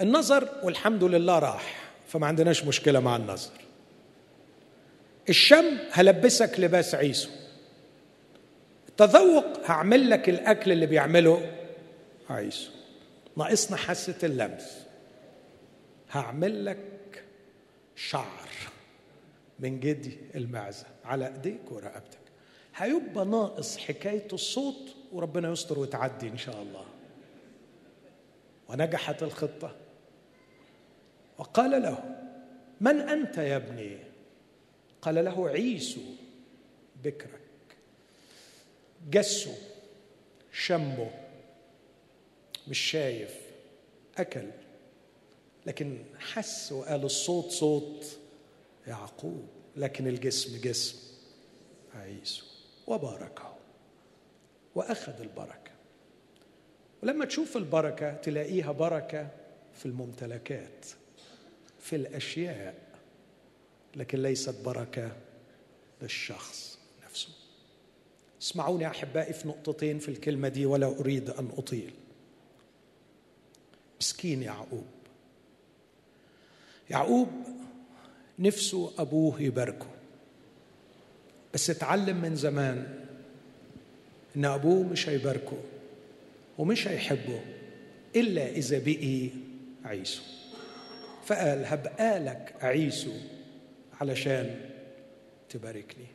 النظر والحمد لله راح فما عندناش مشكلة مع النظر. الشم هلبسك لباس عيسو. التذوق هعمل لك الأكل اللي بيعمله عيسو ناقصنا حاسة اللمس. هعمل لك شعر من جدي المعزة. على إيديك ورقبتك. هيبقى ناقص حكاية الصوت وربنا يستر وتعدي إن شاء الله. ونجحت الخطة. وقال له من أنت يا ابني؟ قال له عيسو بكرك. جسه شمه مش شايف أكل. لكن حس وقال الصوت صوت يعقوب لكن الجسم جسم. عيسو. وباركه. وأخذ البركة. ولما تشوف البركة تلاقيها بركة في الممتلكات في الأشياء لكن ليست بركة للشخص نفسه. اسمعوني أحبائي في نقطتين في الكلمة دي ولا أريد أن أطيل. مسكين يعقوب. يعقوب نفسه أبوه يباركه. بس اتعلم من زمان إن أبوه مش هيباركه ومش هيحبه إلا إذا بقي عيسو. فقال هبقى لك عيسو علشان تباركني.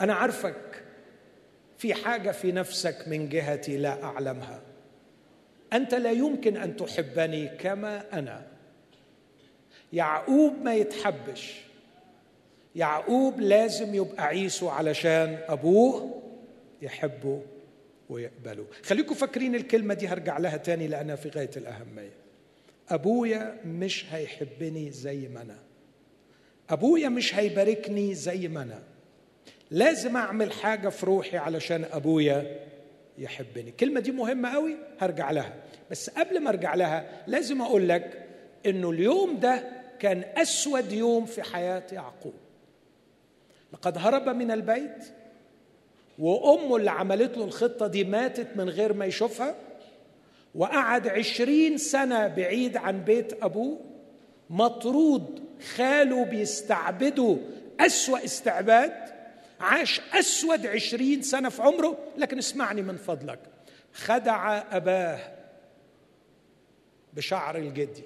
أنا عارفك في حاجة في نفسك من جهتي لا أعلمها. أنت لا يمكن أن تحبني كما أنا. يعقوب ما يتحبش. يعقوب لازم يبقى عيسو علشان أبوه يحبه ويقبله. خليكم فاكرين الكلمة دي هرجع لها تاني لأنها في غاية الأهمية. أبويا مش هيحبني زي ما أنا. أبويا مش هيباركني زي ما أنا. لازم أعمل حاجة في روحي علشان أبويا يحبني. الكلمة دي مهمة قوي هرجع لها. بس قبل ما أرجع لها لازم أقول لك إنه اليوم ده كان أسود يوم في حياة يعقوب. لقد هرب من البيت وأمه اللي عملت له الخطة دي ماتت من غير ما يشوفها وقعد عشرين سنة بعيد عن بيت أبوه. مطرود خاله بيستعبده أسوأ استعباد. عاش أسود عشرين سنة في عمره لكن اسمعني من فضلك. خدع أباه بشعر الجدي.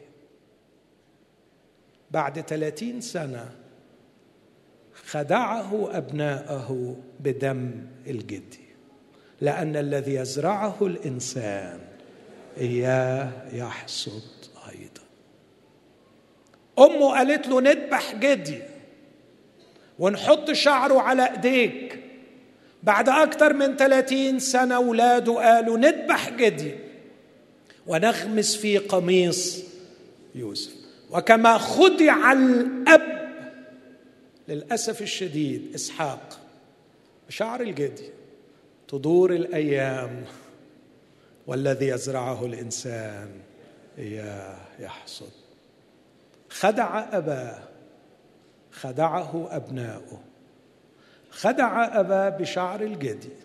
بعد ثلاثين سنة خدعه أبناءه بدم الجدي. لأن الذي يزرعه الإنسان إياه يحصد أيضا. أمه قالت له نذبح جدي. ونحط شعره على ايديك. بعد أكثر من ثلاثين سنة اولاده قالوا نذبح جدي ونغمس في قميص يوسف. وكما خدع الأب للأسف الشديد إسحاق بشعر الجدي تدور الأيام والذي يزرعه الإنسان إياه يحصد. خدع أباه. خدعه أبناؤه. خدع اباه بشعر الجدي.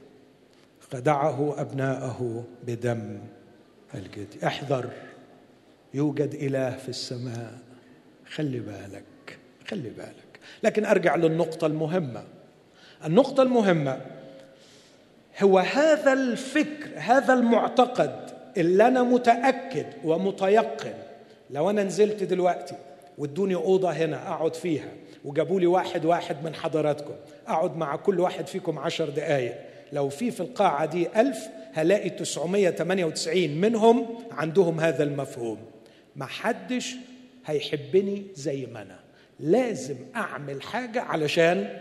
خدعه أبناءه بدم الجدي. احذر يوجد إله في السماء. خلي بالك خلي بالك. لكن أرجع للنقطة المهمة. النقطة المهمة هو هذا الفكر هذا المعتقد اللي أنا متأكد ومتيقن. لو أنا نزلت دلوقتي وادوني أوضة هنا أقعد فيها وجابوا لي واحد واحد من حضراتكم. أقعد مع كل واحد فيكم عشر دقائق لو في في القاعة دي ألف هلاقي 998 منهم عندهم هذا المفهوم. ما حدش هيحبني زي ما أنا. لازم أعمل حاجة علشان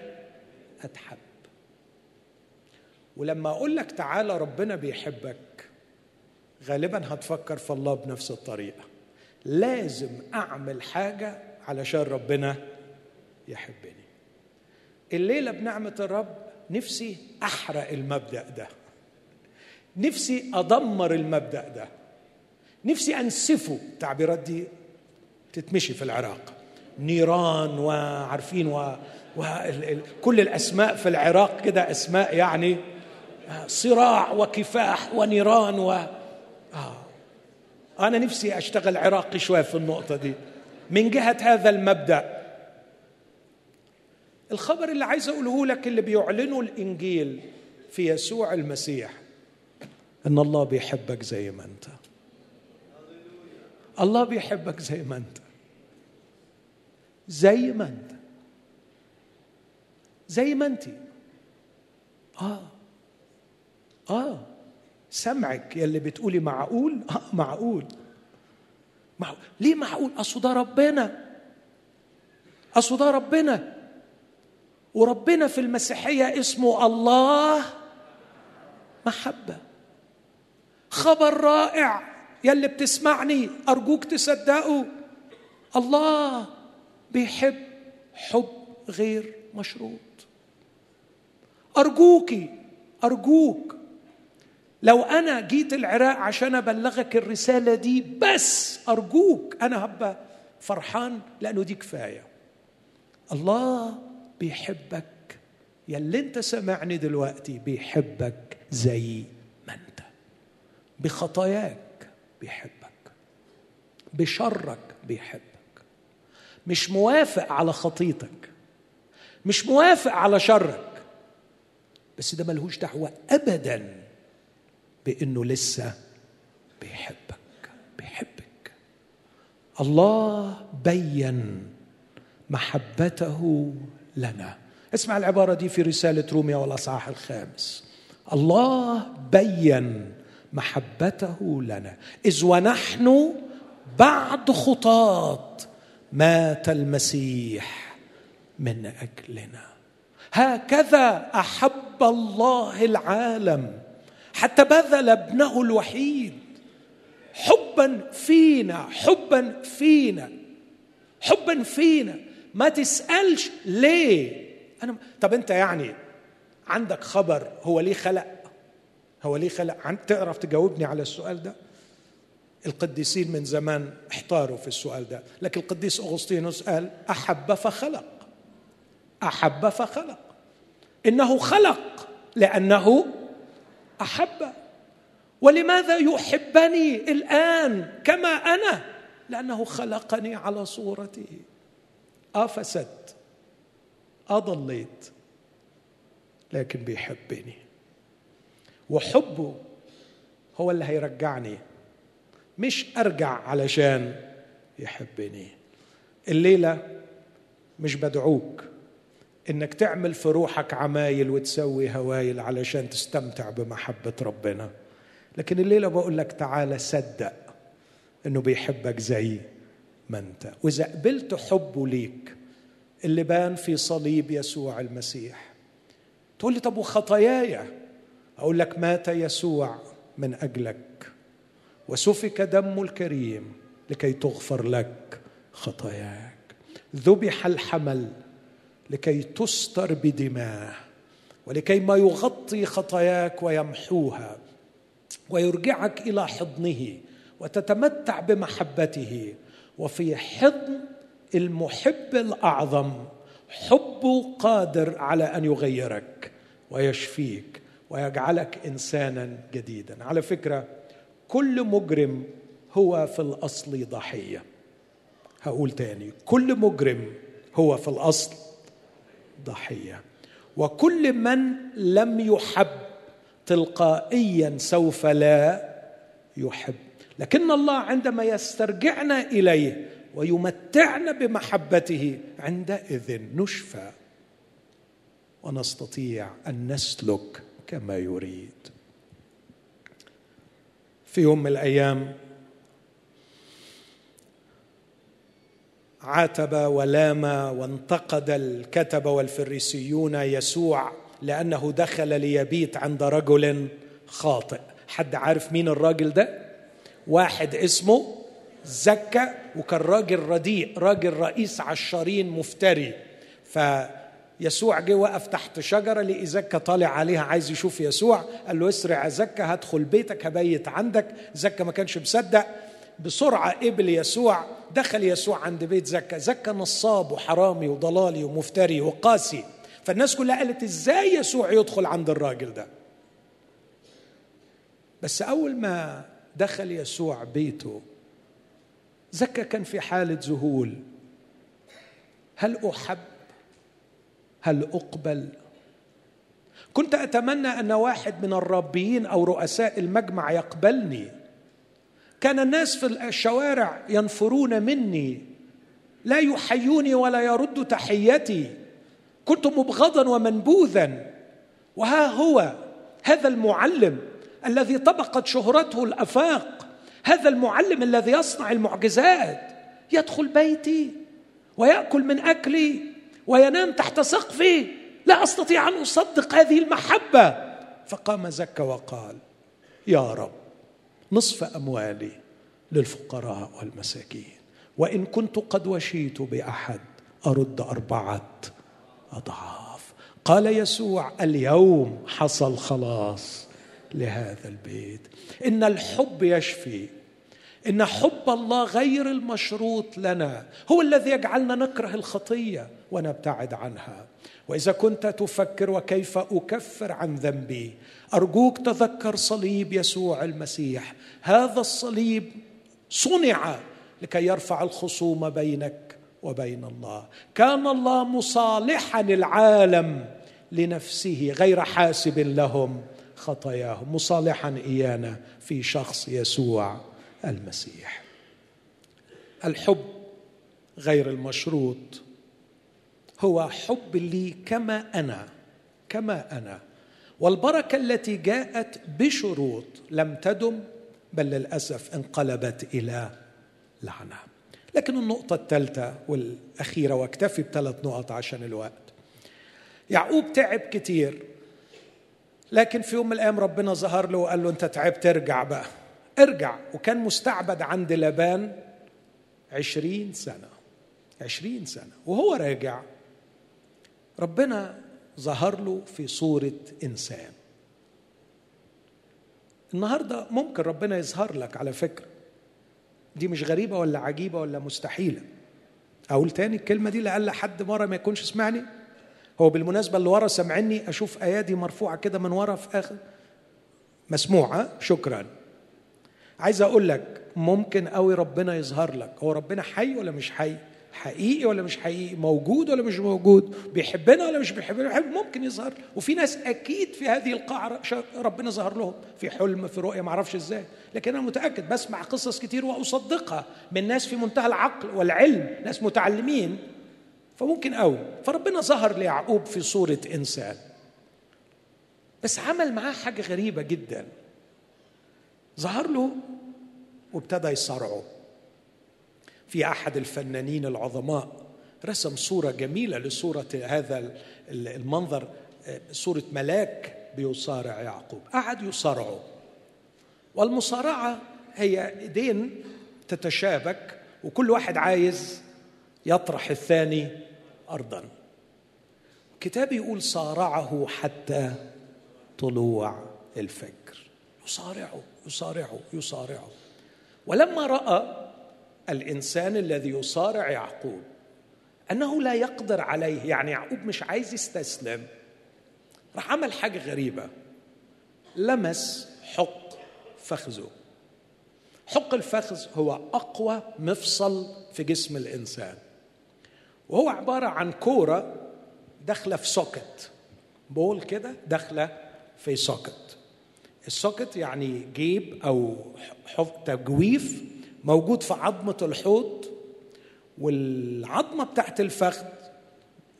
أتحب. ولما أقول لك تعالى ربنا بيحبك غالبا هتفكر في الله بنفس الطريقة. لازم أعمل حاجة علشان ربنا يحبني. الليلة بنعمة الرب نفسي أحرق المبدأ ده. نفسي أدمر المبدأ ده. نفسي أنسفه. التعبيرات دي تتمشي في العراق. نيران وعارفين و... وكل الأسماء في العراق كده. أسماء يعني آه، صراع وكفاح ونيران و آه. أنا نفسي أشتغل عراقي شوية في النقطة دي. من جهة هذا المبدأ الخبر اللي عايز اقوله لك اللي بيعلنوا الانجيل في يسوع المسيح. إن الله بيحبك زي ما أنت. الله بيحبك زي ما أنت. زي ما أنت. زي ما أنت. آه. آه. سمعك يا اللي بتقولي معقول؟ آه معقول. معقول ليه معقول؟ أصل ده ربنا. أصل ده ربنا. وربنا في المسيحية اسمه الله محبة. خبر رائع يا اللي بتسمعني أرجوك تصدقوا الله بيحب حب غير مشروط. أرجوكي أرجوك لو أنا جيت العراق عشان أبلغك الرسالة دي بس أرجوك أنا هبقى فرحان لأنه دي كفاية. الله بيحبك. يا اللي انت سمعني دلوقتي بيحبك زي ما انت. بخطاياك بيحبك. بشرك بيحبك. مش موافق على خطيتك. مش موافق على شرك. بس ده ملهوش دعوة أبدا بأنه لسه بيحبك. بيحبك. الله بين محبته لنا. اسمع العبارة دي في رسالة روميا والأصحاح الخامس. الله بين محبته لنا. إذ ونحن بعد خطاة مات المسيح من أجلنا. هكذا أحب الله العالم. حتى بذل ابنه الوحيد. حبا فينا حبا فينا. حبا فينا. ما تسألش ليه؟ أنا طب أنت يعني عندك خبر هو ليه خلق؟ هو ليه خلق؟ تعرف تجاوبني على السؤال ده. القديسين من زمان احتاروا في السؤال ده. لكن القديس أغسطينوس قال أحب فخلق. أحب فخلق. إنه خلق لأنه أحب. ولماذا يحبني الآن كما أنا؟ لأنه خلقني على صورته. افسدت أضليت لكن بيحبني. وحبه هو اللي هيرجعني مش أرجع علشان يحبني. الليلة مش بدعوك إنك تعمل في روحك عمايل وتسوي هوايل علشان تستمتع بمحبة ربنا. لكن الليلة بقول لك تعالى صدق إنه بيحبك زي ما انت. وإذا قبلت حبه ليك اللي بان في صليب يسوع المسيح. تقول لي طب وخطاياي؟ أقول لك مات يسوع من أجلك وسفك دم الكريم لكي تغفر لك خطاياك. ذبح الحمل لكي تستر بدماه ولكي ما يغطي خطاياك ويمحوها ويرجعك إلى حضنه وتتمتع بمحبته. وفي حضن المحب الأعظم حبه قادر على أن يغيرك ويشفيك ويجعلك إنسانا جديدا. على فكرة كل مجرم هو في الأصل ضحية. هقول تاني كل مجرم هو في الأصل ضحية. وكل من لم يحب تلقائيا سوف لا يحب. لكن الله عندما يسترجعنا إليه ويمتعنا بمحبته عندئذ نشفى. ونستطيع أن نسلك كما يريد. في يوم من الأيام عاتب ولام وانتقد الكتبه والفريسيون يسوع لأنه دخل ليبيت عند رجل خاطئ. حد عارف مين الراجل ده؟ واحد اسمه زكى وكان راجل رديء راجل رئيس عشارين مفتري. فيسوع جه وقف تحت شجرة لقي زكى طالع عليها عايز يشوف يسوع. قال له اسرع يا زكى هدخل بيتك هبيت عندك. زكى ما كانش مصدق. بسرعة قبل يسوع دخل يسوع عند بيت زكى زكى نصاب وحرامي وضلالي ومفتري وقاسي. فالناس كلها قالت إزاي يسوع يدخل عند الراجل ده؟ بس أول ما دخل يسوع بيته. زكى كان في حالة ذهول. هل أحب؟ هل أقبل؟ كنت أتمنى أن واحد من الربيين أو رؤساء المجمع يقبلني. كان الناس في الشوارع ينفرون مني. لا يحيوني ولا يرد تحيتي. كنت مبغضا ومنبوذا. وها هو هذا المعلم. الذي طبقت شهرته الأفاق هذا المعلم الذي يصنع المعجزات يدخل بيتي ويأكل من أكلي وينام تحت سقفي لا أستطيع أن أصدق هذه المحبة. فقام زكى وقال يا رب نصف أموالي للفقراء والمساكين وإن كنت قد وشيت بأحد أرد أربعة أضعاف. قال يسوع اليوم حصل خلاص. لهذا البيت. إن الحب يشفي. إن حب الله غير المشروط لنا. هو الذي يجعلنا نكره الخطية ونبتعد عنها. وإذا كنت تفكر وكيف أكفر عن ذنبي أرجوك تذكر صليب يسوع المسيح. هذا الصليب صنع لكي يرفع الخصوم بينك وبين الله. كان الله مصالحا العالم لنفسه غير حاسب لهم. خطاياهم مصالحا إيانا في شخص يسوع المسيح. الحب غير المشروط هو حب لي كما أنا كما أنا. والبركة التي جاءت بشروط لم تدم بل للأسف انقلبت إلى لعنة. لكن النقطة الثالثة والأخيرة واكتفي بثلاث نقط عشان الوقت. يعقوب تعب كتير. لكن في يوم من الأيام ربنا ظهر له وقال له أنت تعبت ارجع بقى. ارجع. وكان مستعبد عند لبان عشرين سنة. عشرين سنة. وهو راجع. ربنا ظهر له في صورة إنسان. النهاردة ممكن ربنا يظهر لك على فكرة. دي مش غريبة ولا عجيبة ولا مستحيلة. أقول تاني الكلمة دي لأقل حد مرة ما يكونش سمعني. هو بالمناسبة اللي ورا سمعني أشوف أيادي مرفوعة كده من ورا في آخر. مسموعة شكرا. عايز أقول لك ممكن قوي ربنا يظهر لك. هو ربنا حي ولا مش حي؟ حقيقي ولا مش حقيقي؟ موجود ولا مش موجود؟ بيحبنا ولا مش بيحبنا؟ بيحب ممكن يظهر. وفي ناس أكيد في هذه القاعة ربنا ظهر لهم. في حلم في رؤية ما أعرفش إزاي. لكن أنا متأكد بسمع قصص كتير وأصدقها من ناس في منتهى العقل والعلم ناس متعلمين. فممكن قوي. فربنا ظهر ليعقوب في صورة إنسان. بس عمل معاه حاجة غريبة جدا. ظهر له وابتدى يصارعه. في أحد الفنانين العظماء رسم صورة جميلة لصورة هذا المنظر صورة ملاك بيصارع يعقوب. قعد يصارعه. والمصارعة هي إيدين تتشابك وكل واحد عايز يطرح الثاني ارضا. كتاب يقول صارعه حتى طلوع الفجر. يصارعه يصارعه يصارعه. ولما رأى الإنسان الذي يصارع يعقوب أنه لا يقدر عليه يعني يعقوب مش عايز يستسلم راح عمل حاجة غريبة. لمس حق فخذه. حق الفخذ هو أقوى مفصل في جسم الإنسان. وهو عبارة عن كورة داخلة في socket ball كده داخلة في socket ال socket يعني جيب أو تجويف موجود في عظمة الحوض والعظمة بتاعت الفخذ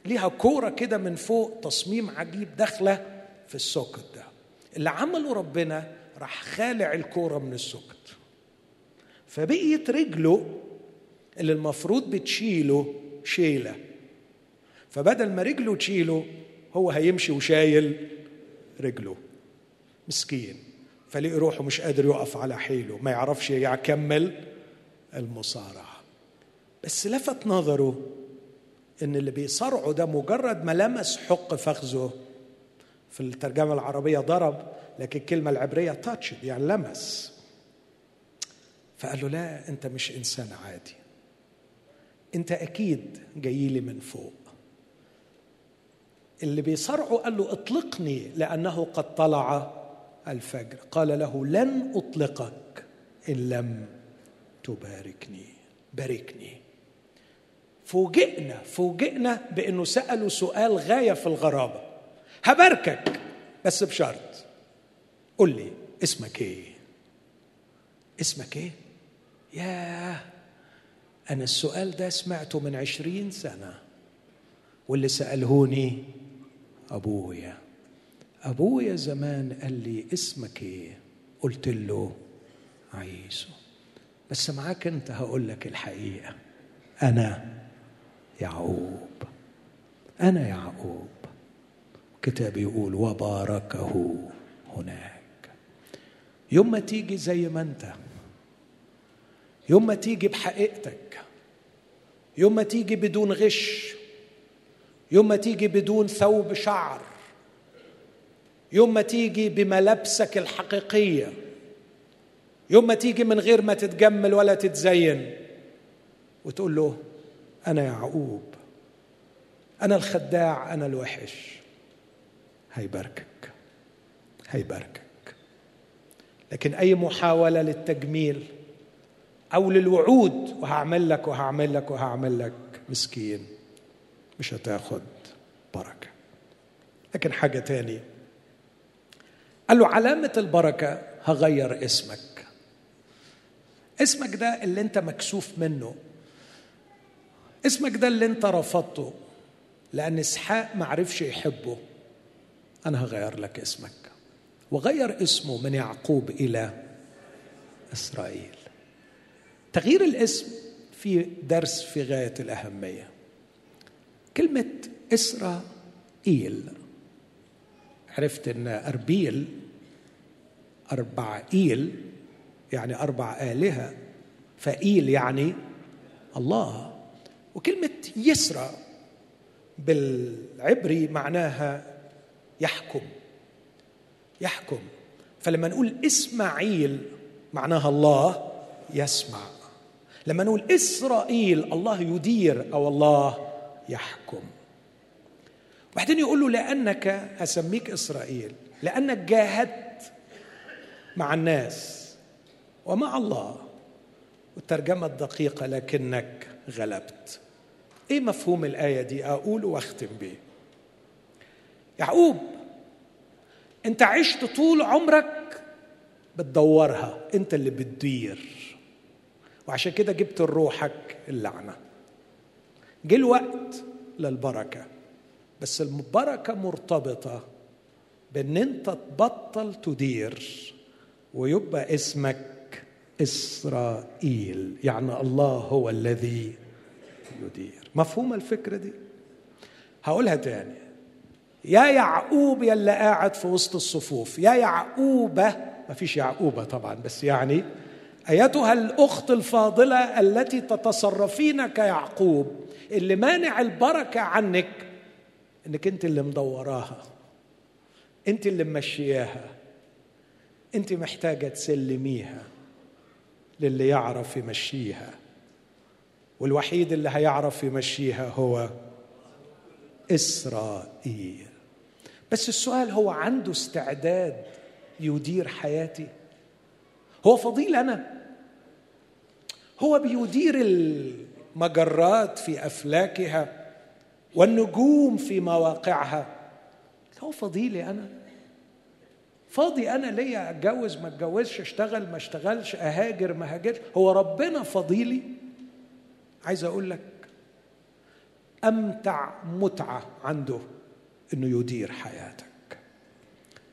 ليها كورة كده من فوق تصميم عجيب داخلة في السوكت ده. اللي عمله ربنا راح خالع الكورة من السوكت فبقيت رجله اللي المفروض بتشيله شيلة. فبدل ما رجله تشيله هو هيمشي وشايل رجله. مسكين. فلقي روحه مش قادر يقف على حيله ما يعرفش يكمل المصارعة. بس لفت نظره إن اللي بيصارعه ده مجرد ما لمس حق فخذه. في الترجمة العربية ضرب لكن الكلمة العبرية تاتش يعني لمس. فقال له لا أنت مش إنسان عادي. انت أكيد جاي لي من فوق. اللي بيصارعه قال له اطلقني لأنه قد طلع الفجر. قال له لن أطلقك إن لم تباركني. باركني. فوجئنا فوجئنا بأنه سألوا سؤال غاية في الغرابة. هباركك بس بشرط. قل لي اسمك إيه؟ اسمك إيه؟ ياه. أنا السؤال ده سمعته من عشرين سنة واللي سألهوني أبويا. أبويا زمان قال لي اسمك إيه؟ قلت له عيسو. بس معاك أنت هقول لك الحقيقة. أنا يعقوب. أنا يعقوب. كتاب يقول وباركه هناك. يوم ما تيجي زي ما أنت يوم ما تيجي بحقيقتك يوم ما تيجي بدون غش يوم ما تيجي بدون ثوب شعر يوم ما تيجي بملابسك الحقيقية يوم ما تيجي من غير ما تتجمل ولا تتزين وتقول له أنا يعقوب أنا الخداع أنا الوحش. هيباركك هيباركك. لكن أي محاولة للتجميل أو للوعود وهعمل لك وهعمل لك وهعمل لك. مسكين مش هتاخد بركة. لكن حاجة تاني. قال له علامة البركة هغير اسمك. اسمك ده اللي انت مكسوف منه. اسمك ده اللي انت رفضته لأن إسحاق ما عرفش يحبه. أنا هغير لك اسمك. وغير اسمه من يعقوب إلى إسرائيل. تغيير الاسم في درس في غاية الأهمية. كلمة إسرائيل. عرفت إن أربيل أربع ايل يعني أربع آلهة. فإيل يعني الله. وكلمة يسرى بالعبري معناها يحكم. يحكم. فلما نقول إسماعيل معناها الله يسمع. لما نقول إسرائيل الله يدير أو الله يحكم. وبعدين يقول له لأنك اسميك إسرائيل لأنك جاهدت مع الناس ومع الله والترجمة الدقيقة لكنك غلبت. إيه مفهوم الآية دي؟ أقول وأختم بيه. يعقوب أنت عشت طول عمرك بتدورها أنت اللي بتدير. وعشان كده جبت لروحك اللعنة. جه الوقت للبركة. بس البركة مرتبطة بإن أنت تبطل تدير ويبقى اسمك إسرائيل. يعني الله هو الذي يدير. مفهوم الفكرة دي؟ هقولها تاني. يا يعقوب يا اللي قاعد في وسط الصفوف. يا يعقوبة ما فيش يعقوبة طبعا بس يعني أيتها الأخت الفاضلة التي تتصرفين كيعقوب اللي مانع البركة عنك إنك أنت اللي مدوراها أنت اللي ممشياها أنت محتاجة تسلميها للي يعرف يمشيها والوحيد اللي هيعرف يمشيها هو إسرائيل. بس السؤال هو عنده استعداد يدير حياتي؟ هو فضيل أنا؟ هو بيدير المجرات في أفلاكها والنجوم في مواقعها. هو فضيلي أنا. فاضي أنا ليا أتجوز ما أتجوزش أشتغل ما أشتغلش أهاجر ما هاجرش. هو ربنا فضيلي عايز أقول لك أمتع متعة عنده إنه يدير حياتك.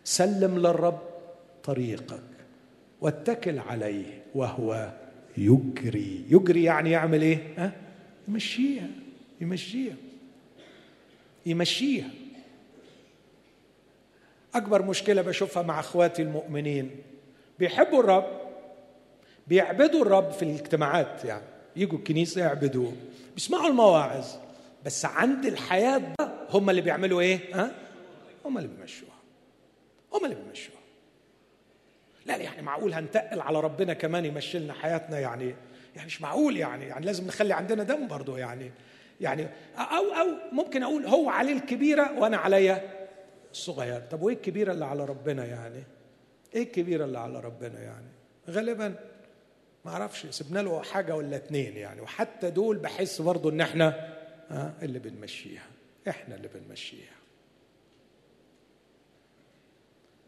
سلم للرب طريقك واتكل عليه وهو يجري. يجري يعني يعمل إيه؟ ها؟ يمشيها. يمشيها. يمشيها. أكبر مشكلة بشوفها مع أخواتي المؤمنين. بيحبوا الرب. بيعبدوا الرب في الاجتماعات يعني. يجوا الكنيسة يعبدوه. بيسمعوا المواعظ. بس عند الحياة ده هم اللي بيعملوا إيه؟ ها؟ هم اللي بيمشوها. هم اللي بيمشوها. لا يعني معقول هنتقل على ربنا كمان يمشي لنا حياتنا؟ يعني يعني مش معقول يعني يعني لازم نخلي عندنا دم برضه يعني يعني أو أو ممكن أقول هو عليه الكبيرة وأنا عليا الصغير. طب وإيه الكبيرة اللي على ربنا يعني؟ إيه الكبيرة اللي على ربنا يعني؟ غالبا ما أعرفش سيبنا له حاجة ولا اتنين يعني. وحتى دول بحس برضه إن إحنا ها اللي بنمشيها إحنا اللي بنمشيها.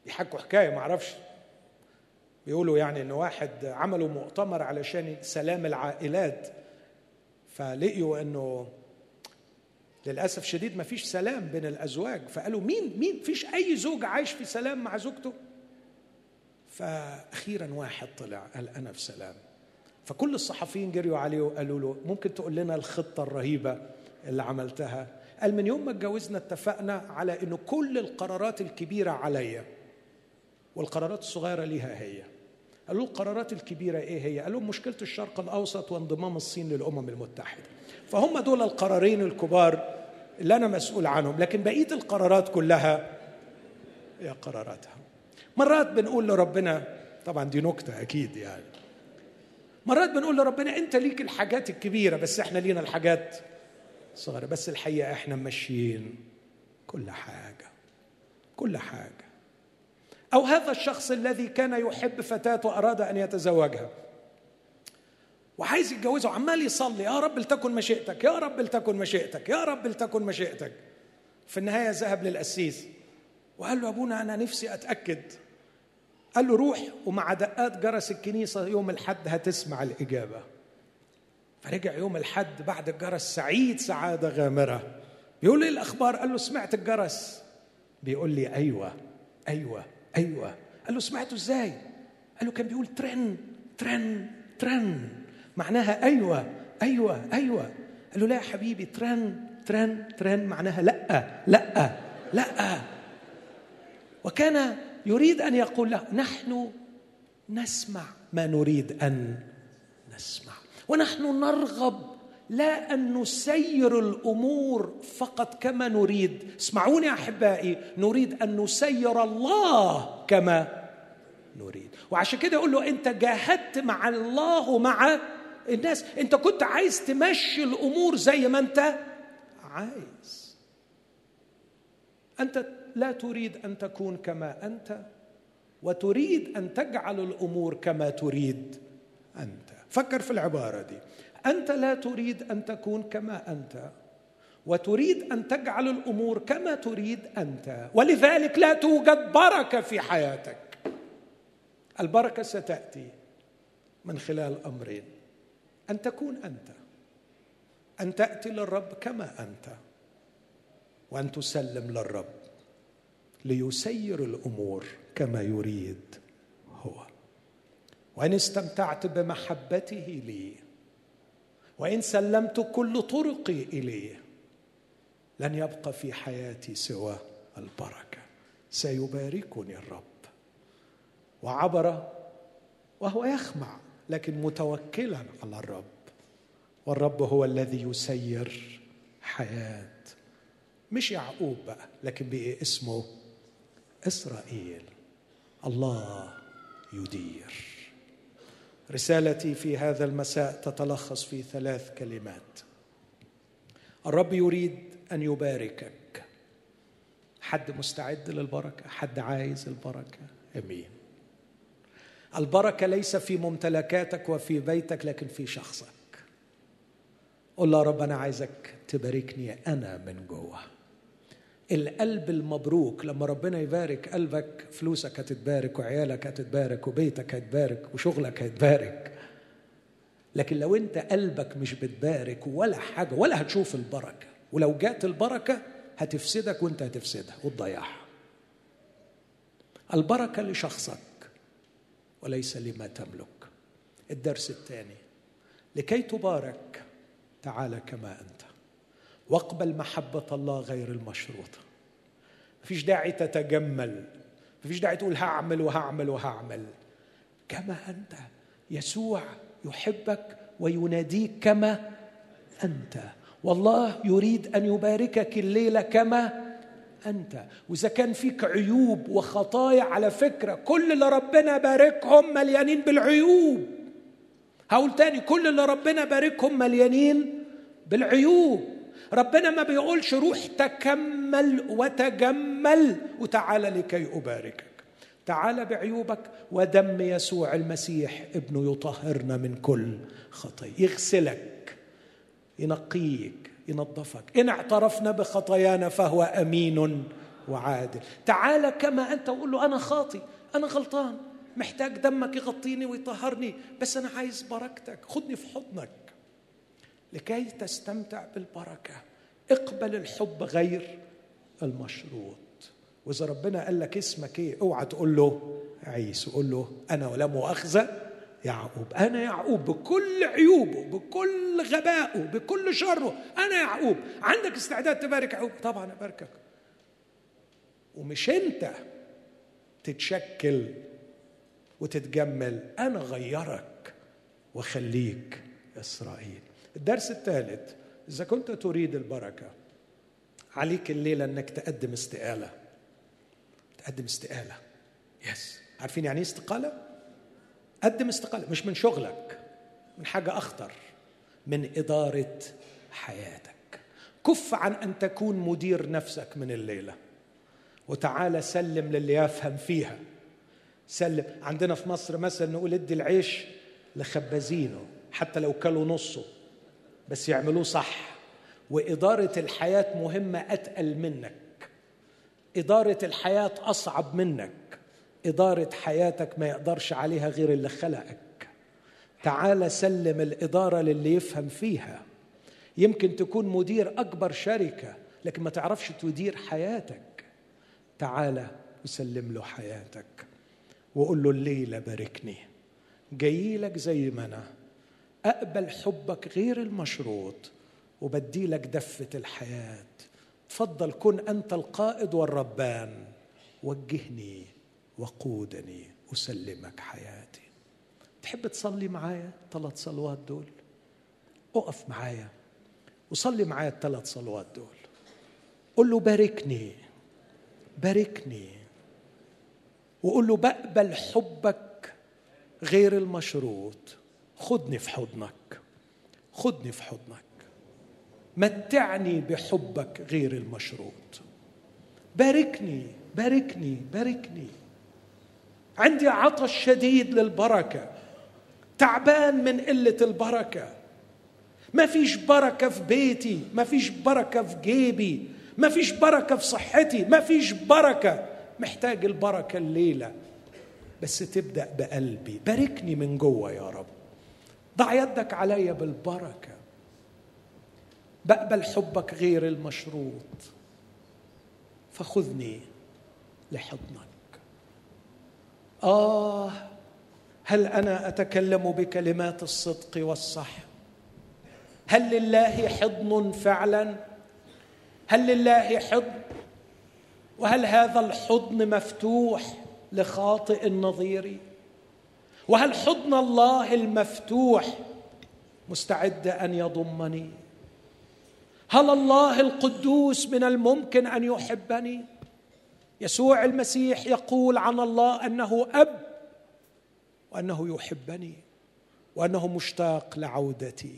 يحكوا حكاية ما أعرفش. بيقولوا يعني إن واحد عملوا مؤتمر علشان سلام العائلات فلقيوا إنه للأسف شديد ما فيش سلام بين الأزواج فقالوا مين مين فيش أي زوج عايش في سلام مع زوجته؟ فاخيرا واحد طلع قال أنا في سلام. فكل الصحفيين جريوا عليه وقالوا له ممكن تقول لنا الخطة الرهيبة اللي عملتها؟ قال من يوم ما اتجوزنا اتفقنا على إنه كل القرارات الكبيرة عليا والقرارات الصغيرة ليها هي. قالوا القرارات الكبيرة إيه هي؟ قالوا مشكلة الشرق الأوسط وانضمام الصين للأمم المتحدة. فهم دول القرارين الكبار اللي أنا مسؤول عنهم لكن بقية القرارات كلها هي قراراتها. مرات بنقول لربنا طبعا دي نكتة أكيد يعني. مرات بنقول لربنا أنت ليك الحاجات الكبيرة بس إحنا لينا الحاجات صغيرة. بس الحقيقة إحنا ماشيين كل حاجة كل حاجة. أو هذا الشخص الذي كان يحب فتاة وأراد أن يتزوجها. وعايز يتجوزها. وعمال يصلي. يا رب لتكن مشيئتك. يا رب لتكن مشيئتك. يا رب لتكن مشيئتك. في النهاية ذهب للقسيس وقال له أبونا أنا نفسي أتأكد. قال له روح ومع دقات جرس الكنيسة يوم الحد هتسمع الإجابة. فرجع يوم الحد بعد الجرس سعيد سعادة غامرة. بيقول لي الأخبار? قال له سمعت الجرس. بيقول لي أيوة. أيوة. أيوة. قال له سمعته إزاي؟ قال له كان بيقول ترن ترن ترن. معناها أيوة أيوة أيوة. قال له لا يا حبيبي ترن ترن ترن معناها لأ لأ لأ. وكان يريد أن يقول له نحن نسمع ما نريد أن نسمع. ونحن نرغب لا أن نسير الأمور فقط كما نريد. اسمعوني أحبائي نريد أن نسير الله كما نريد. وعشان كده يقول له أنت جاهدت مع الله ومع الناس. أنت كنت عايز تمشي الأمور زي ما أنت عايز. أنت لا تريد أن تكون كما أنت وتريد أن تجعل الأمور كما تريد أنت. فكر في العبارة دي. أنت لا تريد أن تكون كما أنت وتريد أن تجعل الأمور كما تريد أنت. ولذلك لا توجد بركة في حياتك. البركة ستأتي من خلال أمرين. أن تكون أنت. أن تأتي للرب كما أنت. وأن تسلم للرب. ليسير الأمور كما يريد هو. وإن استمتعت بمحبته لي وإن سلمت كل طرقي إليه لن يبقى في حياتي سوى البركة. سيباركني الرب. وعبر وهو يخمع لكن متوكلا على الرب. والرب هو الذي يسير حياة. مش يعقوب بقى لكن بقي اسمه إسرائيل. الله يدير. رسالتي في هذا المساء تتلخص في ثلاث كلمات. الرب يريد أن يباركك. حد مستعد للبركة؟ حد عايز البركة؟ آمين. البركة ليس في ممتلكاتك وفي بيتك لكن في شخصك. قل يا رب أنا عايزك تباركني أنا من جوه. القلب المبروك لما ربنا يبارك قلبك فلوسك هتتبارك وعيالك هتتبارك وبيتك هيتبارك وشغلك هيتبارك. لكن لو انت قلبك مش بتبارك ولا حاجة ولا هتشوف البركة ولو جات البركة هتفسدك وانت هتفسدها وتضيعها. البركة لشخصك وليس لما تملك. الدرس الثاني لكي تبارك تعال كما أنت. واقبل محبة الله غير المشروطه مفيش داعي تتجمل. مفيش داعي تقول هعمل وهعمل وهعمل. كما أنت يسوع يحبك ويناديك كما أنت. والله يريد أن يباركك الليلة كما أنت. وإذا كان فيك عيوب وخطايا على فكرة كل اللي ربنا باركهم مليانين بالعيوب. هقول تاني كل اللي ربنا باركهم مليانين بالعيوب. ربنا ما بيقولش روح تكمل وتجمل. وتعالى لكي أباركك. تعال بعيوبك. ودم يسوع المسيح ابنه يطهرنا من كل خطية يغسلك. ينقيك. ينظفك. إن اعترفنا بخطايانا فهو أمين وعادل. تعال كما أنت. وقول له أنا خاطي. أنا غلطان. محتاج دمك يغطيني ويطهرني. بس أنا عايز بركتك. خدني في حضنك. لكي تستمتع بالبركة. اقبل الحب غير المشروط. وإذا ربنا قال لك اسمك إيه اوعى تقول له عيسى. قول له أنا ولا مؤاخذة. يعقوب. أنا يعقوب بكل عيوبه بكل غبائه بكل شره. أنا يعقوب. عندك استعداد تبارك يعقوب طبعا أباركك. ومش أنت تتشكل وتتجمل. أنا غيرك وخليك اسرائيل الدرس الثالث إذا كنت تريد البركة عليك الليلة أنك تقدم استقالة. تقدم استقالة. يس عارفين يعني إيه استقالة؟ قدم استقالة مش من شغلك من حاجة أخطر من إدارة حياتك. كف عن أن تكون مدير نفسك من الليلة. وتعالى سلم للي يفهم فيها. سلم. عندنا في مصر مثلا نقول ادي العيش لخبازينه حتى لو كلوا نصه. بس يعملوه صح. وإدارة الحياة مهمة أتقل منك. إدارة الحياة أصعب منك. إدارة حياتك ما يقدرش عليها غير اللي خلقك. تعال سلم الإدارة للي يفهم فيها. يمكن تكون مدير أكبر شركة لكن ما تعرفش تدير حياتك. تعال وسلم له حياتك. وقول له الليلة باركني. جاي لك زي ما أنا. أقبل حبك غير المشروط وبدي لك دفة الحياة. تفضل كن أنت القائد والربان. وجهني وقودني أسلمك حياتي. تحب تصلي معايا ثلاث صلوات دول؟ أقف معايا. وصلي معايا الثلاث صلوات دول. قل له باركني باركني. وقول له بقبل حبك غير المشروط. خدني في حضنك خدني في حضنك. متعني بحبك غير المشروط. باركني باركني باركني. عندي عطش شديد للبركة تعبان من قلة البركة. ما فيش بركة في بيتي ما فيش بركة في جيبي ما فيش بركة في صحتي ما فيش بركة. محتاج البركة الليلة بس تبدأ بقلبي. باركني من جوه يا رب. ضع يدك عليا بالبركة. بقبل حبك غير المشروط. فخذني لحضنك. آه هل أنا أتكلم بكلمات الصدق والصح؟ هل لله حضن فعلا؟ هل لله حضن؟ وهل هذا الحضن مفتوح لخاطئ النظير؟ وهل حضن الله المفتوح مستعد أن يضمني؟ هل الله القدوس من الممكن أن يحبني؟ يسوع المسيح يقول عن الله أنه أب وأنه يحبني وأنه مشتاق لعودتي.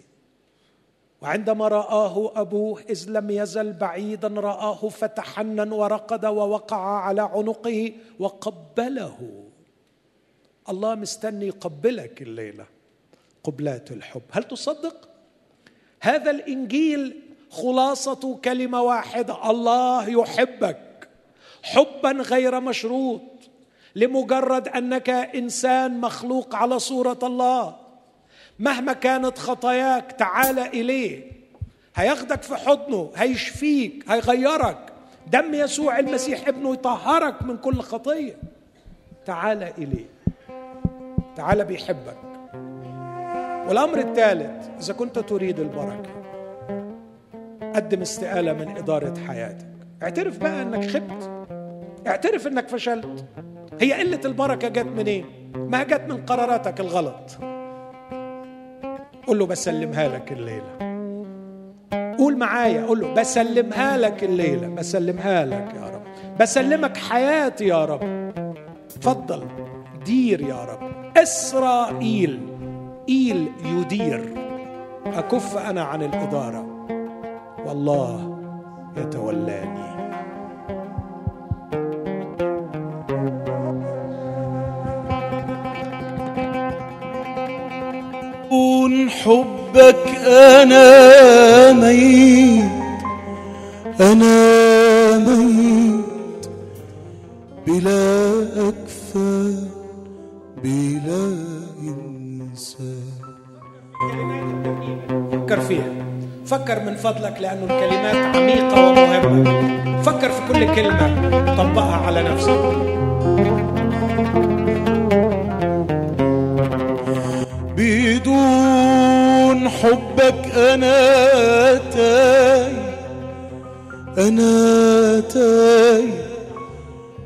وعندما رآه أبوه إذ لم يزل بعيدا رآه فتحنن ورقد ووقع على عنقه وقبله. الله مستني يقبلك الليلة قبلات الحب. هل تصدق؟ هذا الإنجيل خلاصة كلمة واحدة الله يحبك. حبا غير مشروط لمجرد أنك إنسان مخلوق على صورة الله. مهما كانت خطاياك تعال إليه. هياخدك في حضنه هيشفيك هيغيرك. دم يسوع المسيح ابنه يطهرك من كل خطية. تعال إليه. تعال بيحبك. والأمر الثالث إذا كنت تريد البركة قدم استقالة من إدارة حياتك. اعترف بقى إنك خبت. اعترف إنك فشلت. هي قلة البركة جت منين؟ ما جت من قراراتك الغلط. قول له بسلمها لك الليلة. قول معايا قول له بسلمها لك الليلة. بسلمها لك يا رب. بسلمك حياتي يا رب. تفضل دير يا رب. إسرائيل إيل يدير. أكف أنا عن الإدارة. والله يتولاني. يكون حبك أنا ميت. أنا ميت بلا أكفى بلا إنسان فكر فيها. فكر من فضلك لأن الكلمات عميقة ومهمة فكر في كل كلمة طبقها على نفسك. بدون حبك أنا تاي أنا تاي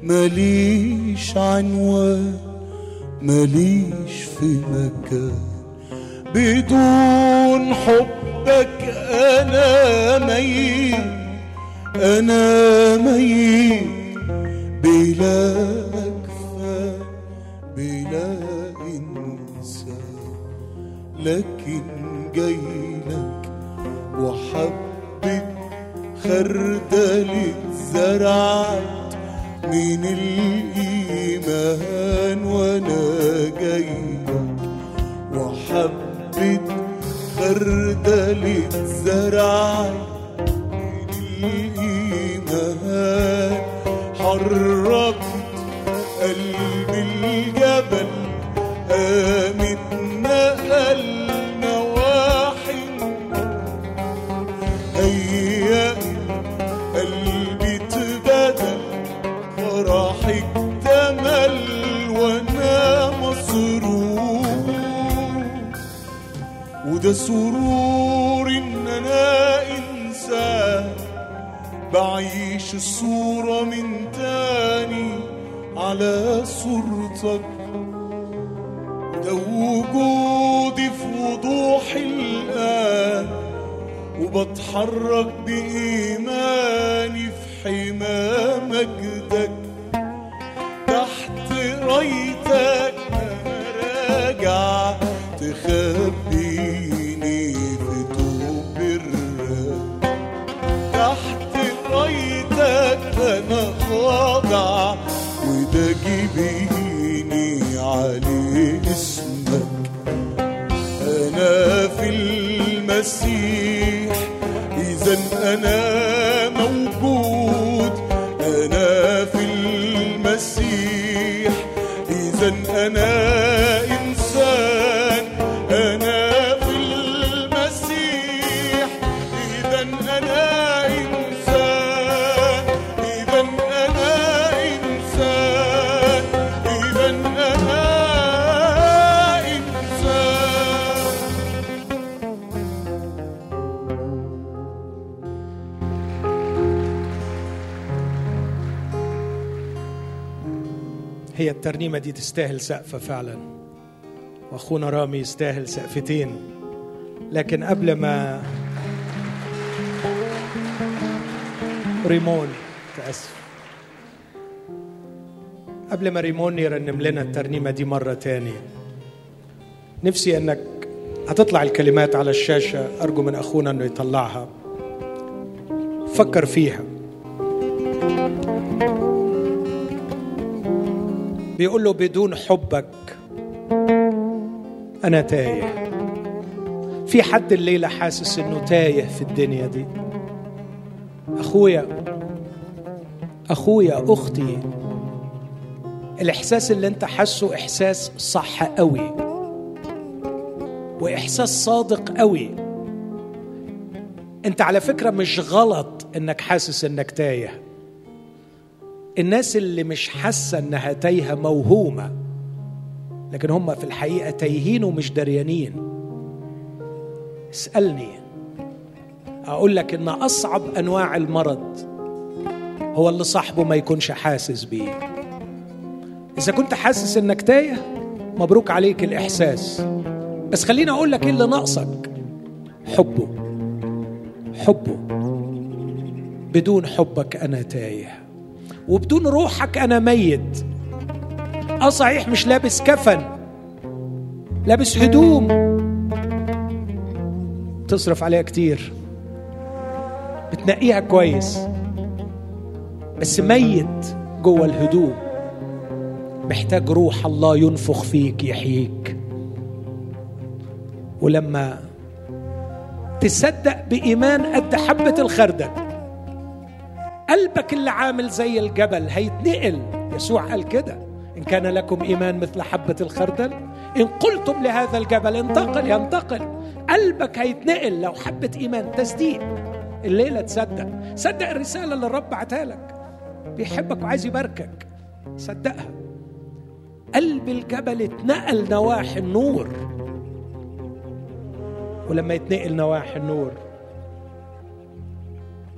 ماليش عنوان. ماليش في مكان. بدون حبك أنا ميت. أنا ميت. بلا أكفى بلا إنسان لكن جايلك وحبة خردل اتزرعت من الإيمان وأنا جايلك وحبة خردل اتزرعت من الإيمان حركت وده سرور ان أنا انسان بعيش الصورة من تاني على صورتك. ده وجودي في وضوح الآن وبتحرك بإيماني في حمى مجدك تحت رايتك أنا راجع تخبيني خاضع وده اسمك أنا في المسيح إذا أنا هي الترنيمة دي تستاهل سقفة فعلا. وأخونا رامي يستاهل سقفتين. لكن قبل ما ريمون تأسف. قبل ما ريمون يرنم لنا الترنيمة دي مرة تاني نفسي أنك هتطلع الكلمات على الشاشة أرجو من أخونا أنه يطلعها. فكر فيها. بيقول له بدون حبك أنا تايه. في حد الليلة حاسس إنه تايه في الدنيا دي؟ أخويا أخويا أختي الإحساس اللي أنت حاسه إحساس صح قوي وإحساس صادق قوي. أنت على فكرة مش غلط إنك حاسس إنك تايه. الناس اللي مش حاسة إنها تايهة موهومة لكن هم في الحقيقة تايهين ومش دريانين. اسألني أقول لك إن أصعب أنواع المرض هو اللي صاحبه ما يكونش حاسس بيه. إذا كنت حاسس إنك تايه مبروك عليك الإحساس. بس خليني أقول لك إيه اللي ناقصك؟ حبه. حبه. بدون حبك أنا تايه. وبدون روحك أنا ميت. آه صحيح مش لابس كفن لابس هدوم. تصرف عليها كتير. بتنقيها كويس. بس ميت جوه الهدوم. محتاج روح الله ينفخ فيك يحييك. ولما تصدق بإيمان قد حبة الخردل. قلبك اللي عامل زي الجبل هيتنقل. يسوع قال كده. إن كان لكم إيمان مثل حبة الخردل إن قلتم لهذا الجبل انتقل ينتقل. قلبك هيتنقل لو حبة إيمان. تصديق. الليلة تصدق. صدق الرسالة اللي الرب بعتها لك. بيحبك وعايز يباركك. صدقها. قلب الجبل اتنقل نواحي النور. ولما يتنقل نواحي النور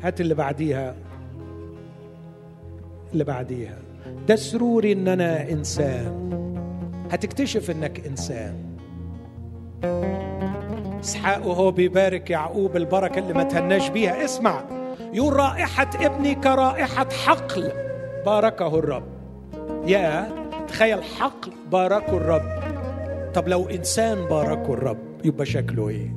هات اللي بعديها. اللي بعديها. ده سروري ان أنا إنسان. هتكتشف إنك إنسان. اسحاق وهو بيبارك يعقوب البركة اللي ما تهناش بيها. اسمع يقول رائحة ابني كرائحة حقل باركه الرب. يا تخيل حقل باركه الرب. طب لو إنسان باركه الرب يبقى شكله إيه؟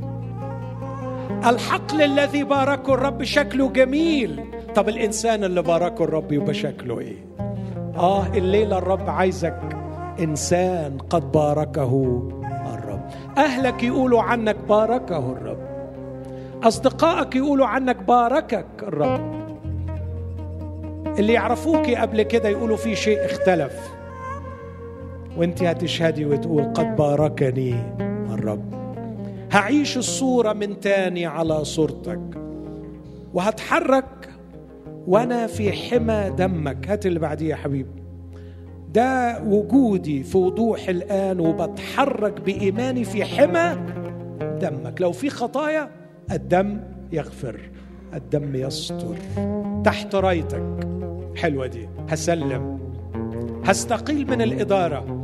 الحقل الذي باركه الرب شكله جميل. طب الإنسان اللي باركه الرب يبقى شكله إيه؟ آه الليلة الرب عايزك إنسان قد باركه الرب. أهلك يقولوا عنك باركه الرب. أصدقائك يقولوا عنك باركك الرب. اللي يعرفوك قبل كده يقولوا في شيء اختلف. وأنت هتشهدي وتقول قد باركني الرب. هعيش الصورة من تاني على صورتك. وهتحرك وأنا في حمى دمك. هات اللي بعديه يا حبيبي ده وجودي في وضوح الآن وبتحرك بإيماني في حمى دمك. لو في خطايا الدم يغفر الدم يستر. تحت رايتك. حلوة دي. هسلم. هستقيل من الإدارة.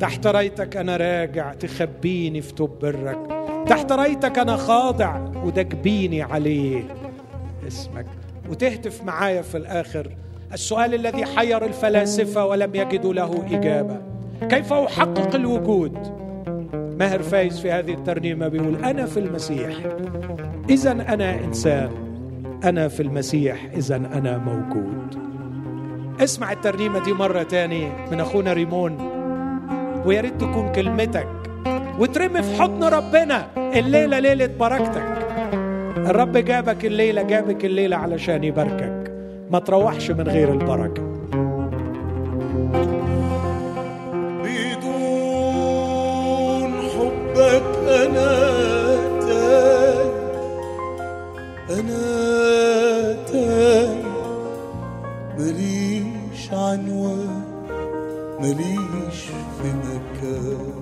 تحت رايتك أنا راجع تخبيني في توب برك. تحت رايتك أنا خاضع وده عليه. اسمك وتهتف معايا في الآخر. السؤال الذي حير الفلاسفة ولم يجدوا له إجابة. كيف أحقق الوجود؟ ماهر فايز في هذه الترنيمة بيقول أنا في المسيح. إذا أنا إنسان أنا في المسيح إذا أنا موجود. اسمع الترنيمة دي مرة تاني من أخونا ريمون ويا ريت تكون كلمتك وترمي في حضن ربنا الليلة ليلة بركتك. الرب جابك الليلة جابك الليلة علشان يباركك. ما تروحش من غير البركة. بدون حبك أنا تايه أنا تايه مليش عنوان مليش في مكان.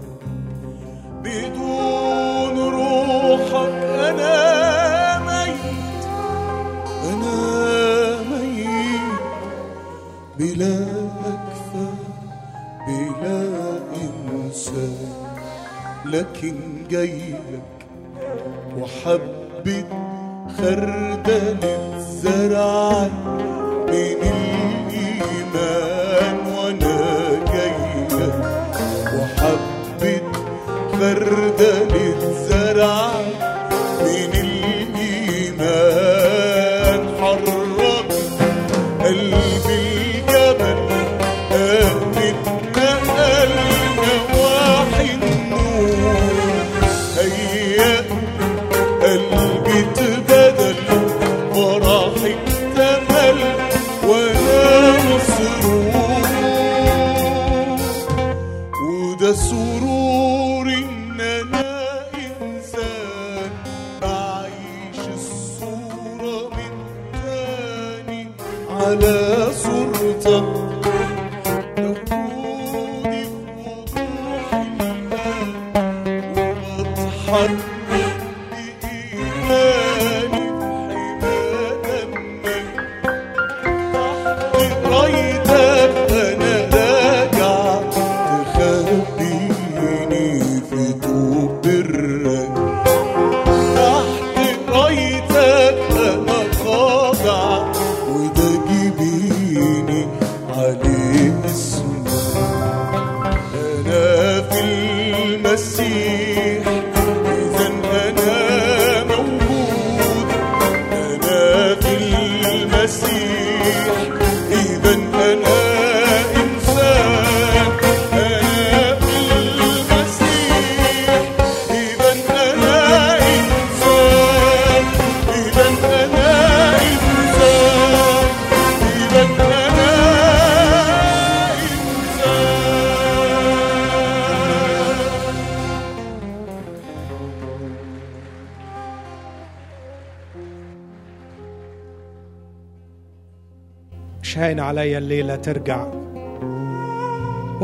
بدون بلا أكفى بلا إنسان لكن جايلك وحبة خردلة زرع من الإيمان وأنا جايلك وحبة خردلة زرع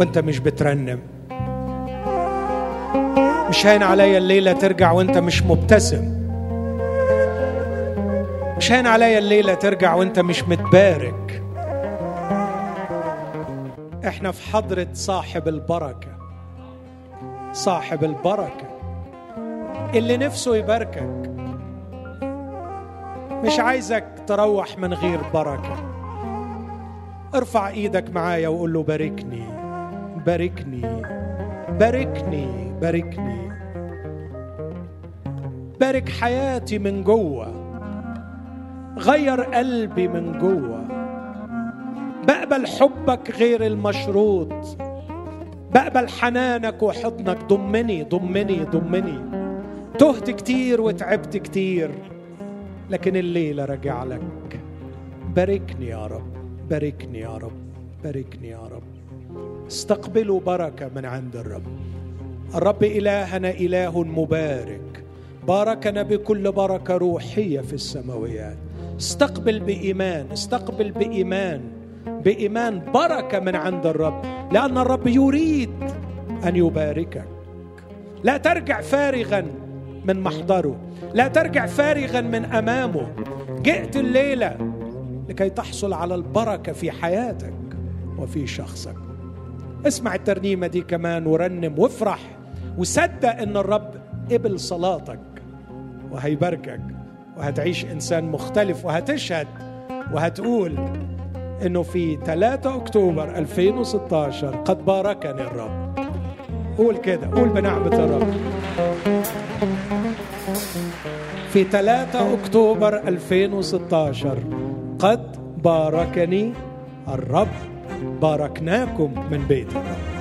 وانت مش بترنم. مش هاين عليا الليلة ترجع وأنت مش مبتسم. مش هاين عليا الليلة ترجع وأنت مش متبارك. إحنا في حضرة صاحب البركة. صاحب البركة. اللي نفسه يباركك. مش عايزك تروح من غير بركة. ارفع إيدك معايا وقول له باركني. باركني باركني باركني. بارك حياتي من جوه غير قلبي من جوه. بقبل حبك غير المشروط بقبل حنانك وحضنك. ضمني ضمني ضمني. تهت كتير وتعبت كتير لكن الليلة رجع لك. باركني يا رب باركني يا رب باركني يا رب. استقبلوا بركة من عند الرب. الرب إلهنا إله مبارك. باركنا بكل بركة روحية في السماويات. استقبل بإيمان استقبل بإيمان بإيمان بركة من عند الرب. لأن الرب يريد أن يباركك. لا ترجع فارغا من محضره. لا ترجع فارغا من أمامه. جئت الليلة لكي تحصل على البركة في حياتك وفي شخصك. اسمع الترنيمة دي كمان ورنم وافرح وصدق إن الرب قبل صلاتك وهيباركك وهتعيش إنسان مختلف وهتشهد وهتقول إنه في 3 أكتوبر 2016 قد باركني الرب. قول كده قول بنعمة الرب. في 3 أكتوبر 2016 قد باركني الرب. باركناكم من بيت الرب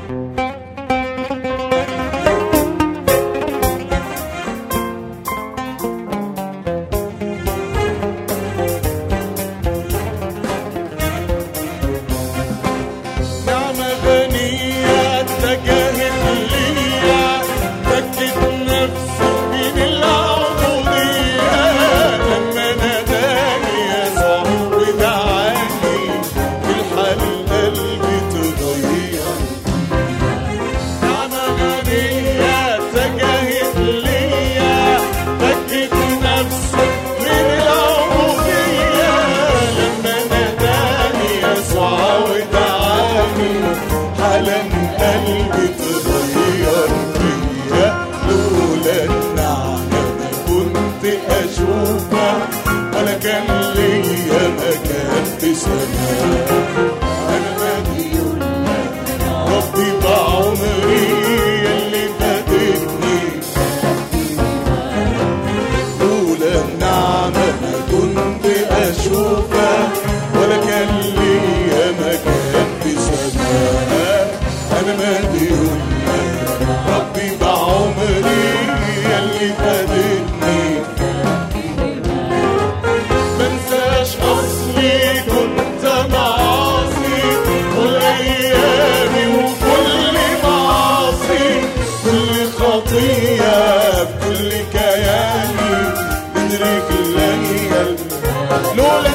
لولا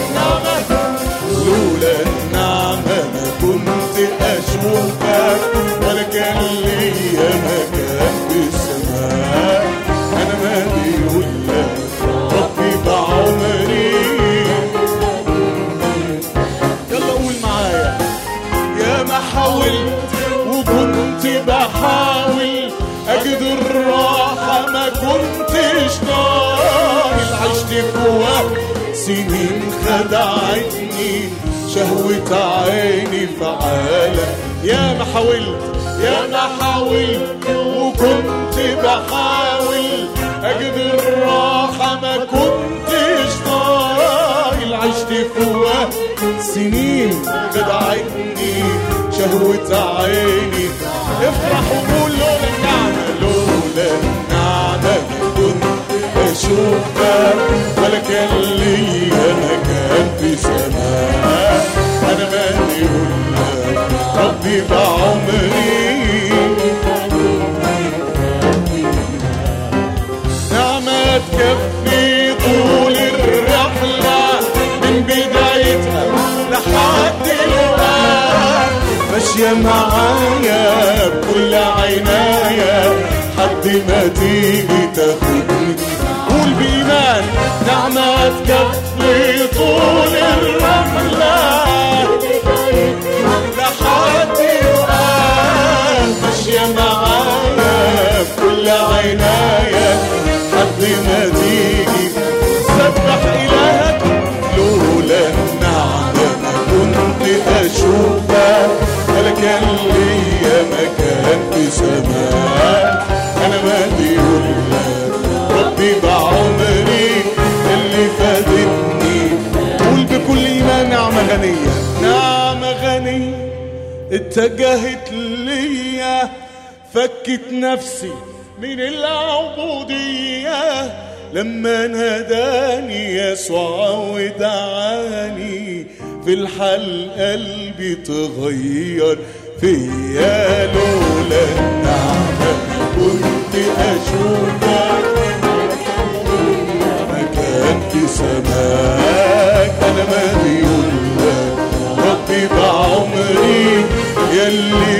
شهوة عيني فعالة يا ما حاولت يا ما حاولت وكنت بحاول اجد الراحة ما كنتش طايل. عشت في وقت سنين خدعتني شهوة عيني. افرح وقول لولا ماشية معايا بكل عناية حد ما تيجي تاخدني. قول بإيمان نعمة تكفي طول الرحلة. بكل عناية حد ما تيجي سبح إلهك لولا النعمة ما كنت أشوفك ولا كان ليا مكان في سماء. أنا مديون لك ربي بعمري. اللي فادتني. قول بكل إيمان نعمة غنية. نعمة غنية اتجهت ليا. فكت نفسي من العبودية لما ناداني يسوع ودعاني في الحال قلبي تغير. فيا لولا النعمة كنت أشوفك. مكان في سماك أنا مديون لك. ربي بعمري يلي